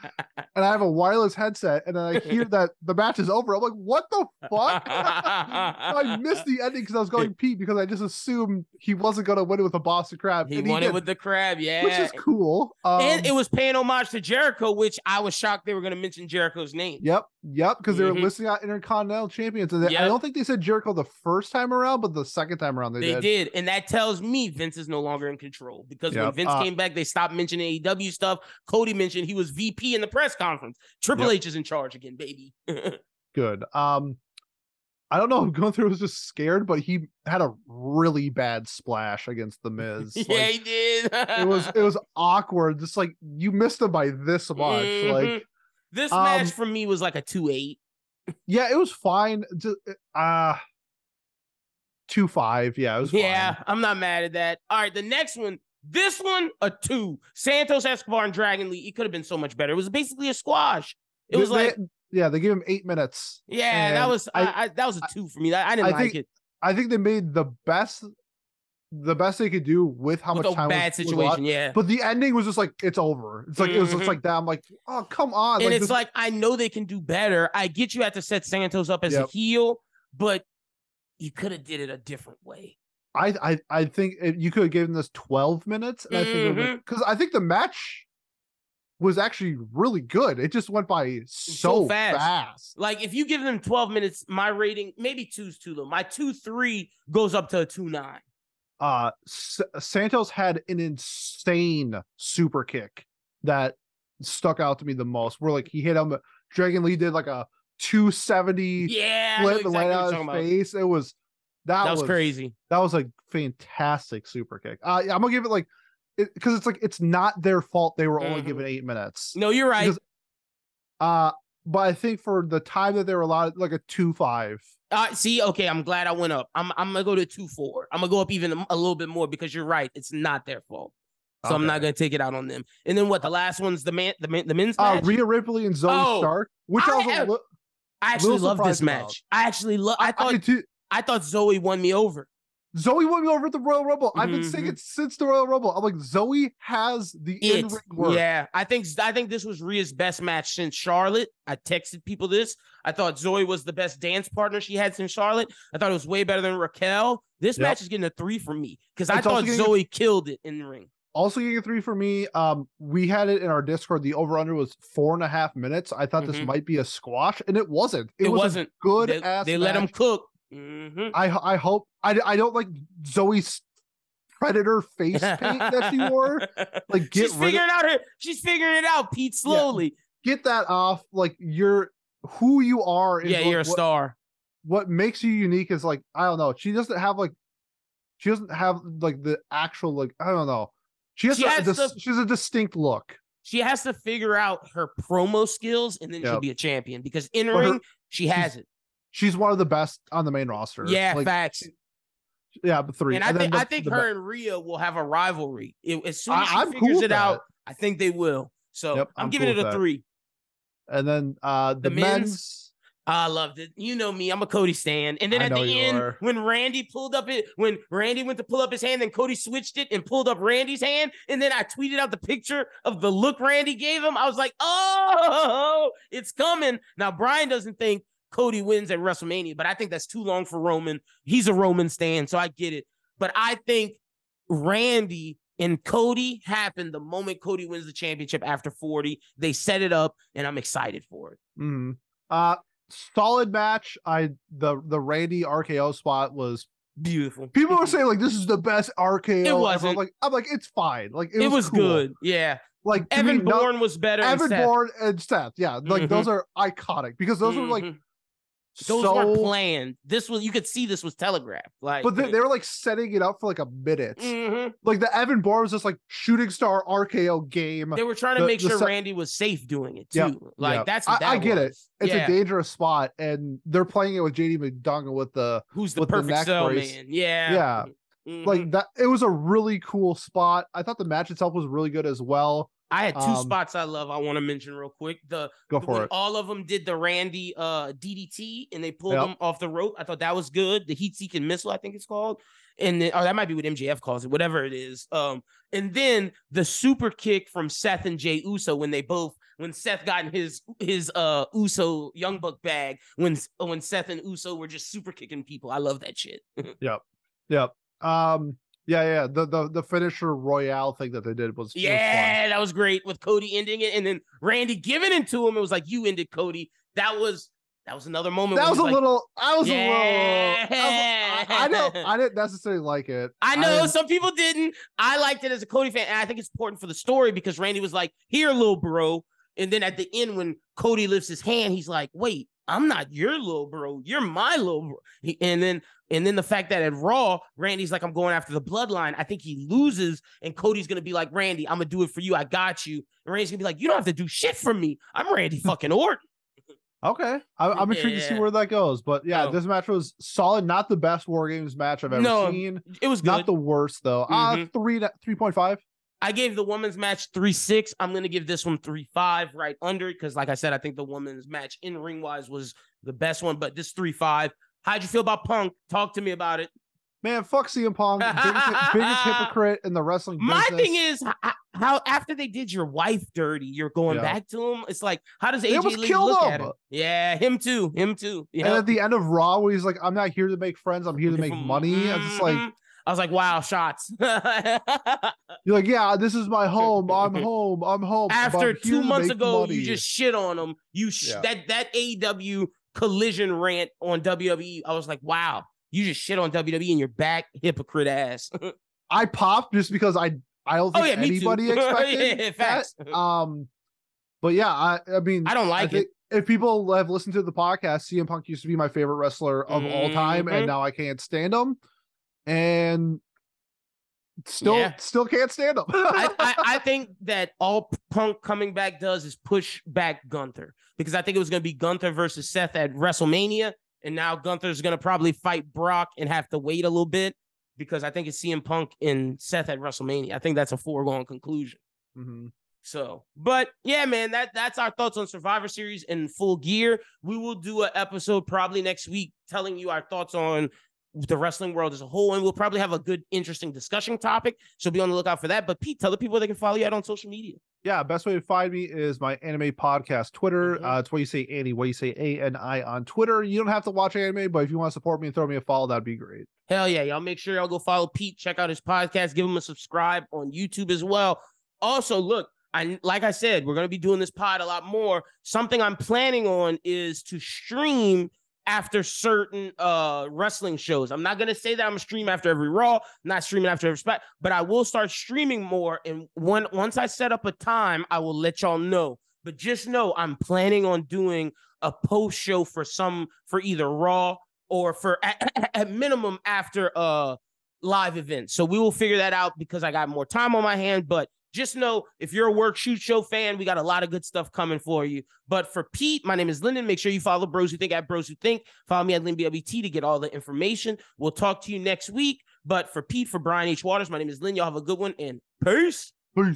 And I have a wireless headset, and then I hear that the match is over. I'm like, what the fuck? I missed the ending because I was going pee because I just assumed he wasn't going to win it with a Boston Crab. He and won did, it with the crab, yeah. which is cool. Um, and it was paying homage to Jericho, which I was shocked they were going to mention Jericho's name. Yep, yep, because they were Mhm. listing out Intercontinental Champions, and they, Yep. I don't think they said Jericho the first time around, but the second time around they, They did. did. And that tells me Vince is no longer in control because when Vince Uh, came back, they stopped mentioning AEW stuff. Cody mentioned he was VP in the press conference. Triple Yep. H is in charge again, baby. Good. Um, I don't know if Gunther was just scared, but he had a really bad splash against the Miz. yeah, Like, he did. it was it was awkward. Just like you missed him by this much. Like Mhm. This um, match for me was like a 2 8. yeah, it was fine. Uh two five. Yeah, it was Yeah, fine. I'm not mad at that. All right, the next one, this one, a two. Santos Escobar and Dragon Lee. It could have been so much better. It was basically a squash. It They- was like, yeah, they gave him eight minutes. yeah, that was I, I- I, that was a two for me. I, I didn't I like think it. I think they made the best the best they could do with how With much time bad was, was situation, yeah. But the ending was just like it's over. It's like it was just Mhm. like that. I'm like, oh come on. and it's this- like I know they can do better. I get you have to set Santos up as a heel, but you could have did it a different way. I I I think it- you could have given this 12 minutes, and Mm-hmm. think because I think the match was actually really good. It just went by so, So fast. fast. Like if you give them 12 minutes, my rating maybe two's too low. My two three goes up to a two nine. Uh, S- Santos had an insane super kick that stuck out to me the most. Where like he hit him, Dragon Lee did like a 270 Yeah, flip exactly right out of his about. face. It was that, That was crazy. That was a fantastic super kick. Uh, yeah, I'm gonna give it like because it's like it's not their fault they were only Mhm. given eight minutes. No, you're right. Because- Uh, but I think for the time that they were allowed, like a two five. Uh, see, okay, I'm glad I went up. I'm I'm gonna go to two four. I'm gonna go up even a, a little bit more because you're right. It's not their fault, so I'm not gonna take it out on them. And then what? The last one's the man, the man, the men's Uh, match. Rhea Ripley and Zoey Oh, Stark, which I, I was a have- li- I actually love this surprised about. match. I actually love. I I, thought too. I thought Zoey won me over. Zoey won me over at the Royal Rumble. I've been saying Mhm. it since the Royal Rumble. I'm like, Zoey has the in ring work. yeah. I think I think this was Rhea's best match since Charlotte. I texted people this. I thought Zoey was the best dance partner she had since Charlotte. I thought it was way better than Raquel. This Yep. match is getting a three from me because I thought getting a- Zoey killed it in the ring. Also getting a three for me. Um, we had it in our Discord. The over under was four and a half minutes. I thought this Mhm. might be a squash, and it wasn't. It, It, was wasn't good They, ass. they let him match. cook. Mhm. I I hope I I don't like Zoey's predator face paint that she wore. Like get she's rid of, figuring out her. She's figuring it out, Pete. Slowly. get that off. Like you're who you are. is Yeah, what- you're a star. What makes you unique is like I don't know. She doesn't have like she doesn't have like the actual like I don't know. She has, She a, has dis- the- she has a distinct look. She has to figure out her promo skills, and then she'll be a champion. Because in ring, she has it. She's one of the best on the main roster. Yeah, like, facts. yeah, but three. And I think the- I think her be- and Rhea will have a rivalry. It- as soon I- as she cool figures with it out, that. I think they will. So Yep, I'm, I'm giving cool it a that. three. and then uh the, The men's- men's. I loved it. You know me, I'm a Cody stan. And then I at the end, are. when Randy pulled up it, when Randy went to pull up his hand, then Cody switched it and pulled up Randy's hand. And then I tweeted out the picture of the look Randy gave him. I was like, oh, it's coming. Now, Brian doesn't think Cody wins at WrestleMania, but I think that's too long for Roman. He's a Roman stand, so I get it. But I think Randy and Cody happened the moment Cody wins the championship after 40. They set it up, and I'm excited for it. mhm. Uh solid match. I the the Randy RKO spot was beautiful. People were saying like this is the best RKO. It wasn't. I'm like, I'm like, it's fine. Like it, it, was, cool. good. Yeah. Like Evan me, no- Bourne was better. than Evan. Bourne and Seth. Yeah, like those are iconic because those were like Mhm. Those so. weren't planned. This was you could see this was telegraphed. Like, but they, they were like setting it up for like a minute. Mhm. Like the Evan Bourne was just like shooting star RKO game. they were trying to the- make the sure se- Randy was safe doing it too. Yep, Like yep. that's I- that I get it. It's yeah. a dangerous spot, and they're playing it with JD McDonagh with the Who's the the perfect cell man? Yeah. yeah. Mhm. Like that, it was a really cool spot. I thought the match itself was really good as well. I had two um, spots I love. I want to mention real quick. The Go when for it. all of them did the Randy uh DDT and they pulled Yep. him off the rope. I thought that was good. The heat seeking missile, I think it's called. And then oh, that might be what MJF calls it, whatever it is. Um, and then the super kick from Seth and Jey Uso when they both when Seth got in his his uh Uso Young Buck bag when when Seth and Uso were just super kicking people. I love that shit. Yep, yep. Um. Yeah. Yeah. The the the finisher royale thing that they did was was. Yeah, that was great with Cody ending it, and then Randy giving it to him. It was like you ended Cody. That was that was another moment. That was a like, little. I was Yeah. a little. I, was- I, I don't. I didn't necessarily like it. I know didn't- some people didn't. I liked it as a Cody fan, and I think it's important for the story because Randy was like, "Here, little bro," and then at the end when Cody lifts his hand, he's like, "Wait, I'm not your little bro. You're my little bro." He- and then and then the fact that at Raw, Randy's like, "I'm going after the bloodline." I think he loses, and Cody's gonna be like, "Randy, I'm gonna do it for you. I got you." And Randy's gonna be like, "You don't have to do shit for me. I'm Randy fucking Orton." Okay, I, I'm intrigued to see where that goes. But yeah, Oh. this match was solid. Not the best War Games match I've ever No, seen. It was good. Not the worst though. Uh Mhm. three three point five. I gave the women's match three six. I'm gonna give this one three five, right under it, because like I said, I think the women's match in ring wise was the best one. But this three five. How'd you feel about Punk? Talk to me about it. Man, fuck CM Punk, biggest, biggest hypocrite in the wrestling My business. thing is how after they did your wife dirty, you're going Yeah. back to him. It's like how does AJ Lee look him. at him? Yeah, him too. Him too. and Yeah. at the end of Raw, where he's like, "I'm not here to make friends. I'm here to make money." I was just like, Mhm. I was like, wow, shots. "You're like, yeah, this is my home. I'm home. I'm home." After I'm two months ago, money." you just shit on them. You sh- Yeah. that that AEW collision rant on WWE. I was like, wow, you just shit on WWE and you're back, hypocrite ass. I popped just because I I don't Oh, think yeah, anybody expected Yeah, that. Um, but yeah, I I mean, I don't like it. If people have listened to the podcast, CM Punk used to be my favorite wrestler of all time, and now I can't stand him, and still Yeah. still can't stand him. I, I, I think that all Punk coming back does is push back Gunther because I think it was going to be Gunther versus Seth at WrestleMania, and now Gunther's going to probably fight Brock and have to wait a little bit because I think it's CM Punk and Seth at WrestleMania. I think that's a foregone conclusion. Mhm. So, but yeah, man, that that's our thoughts on Survivor Series in full gear. We will do an episode probably next week telling you our thoughts on the wrestling world as a whole, and we'll probably have a good, interesting discussion topic. So be on the lookout for that. But Pete, tell the people they can follow you out on social media. Yeah, best way to find me is my anime podcast Twitter. Mhm. Uh, it's what you say Ani, what you say A N I on Twitter. You don't have to watch anime, but if you want to support me and throw me a follow, that'd be great. Hell yeah, y'all make sure y'all go follow Pete, check out his podcast, give him a subscribe on YouTube as well. Also, look, I like I said, we're gonna be doing this pod a lot more. Something I'm planning on is to stream after certain uh wrestling shows. I'm not gonna say that I'm gonna stream after every Raw, not streaming after every spot, but I will start streaming more. And when once I set up a time, I will let y'all know. But just know I'm planning on doing a post show for some for either Raw or for at, at minimum after uh live events. So we will figure that out because I got more time on my hand. But just know if you're a work shoot show fan, we got a lot of good stuff coming for you. But for Pete, my name is Lyndon. Make sure you follow Bros Who Think at Bros Who Think. Follow me at LynBWT to get all the information. We'll talk to you next week. But for Pete, for Brian H. Waters, my name is Lyn. Y'all have a good one and peace. Peace.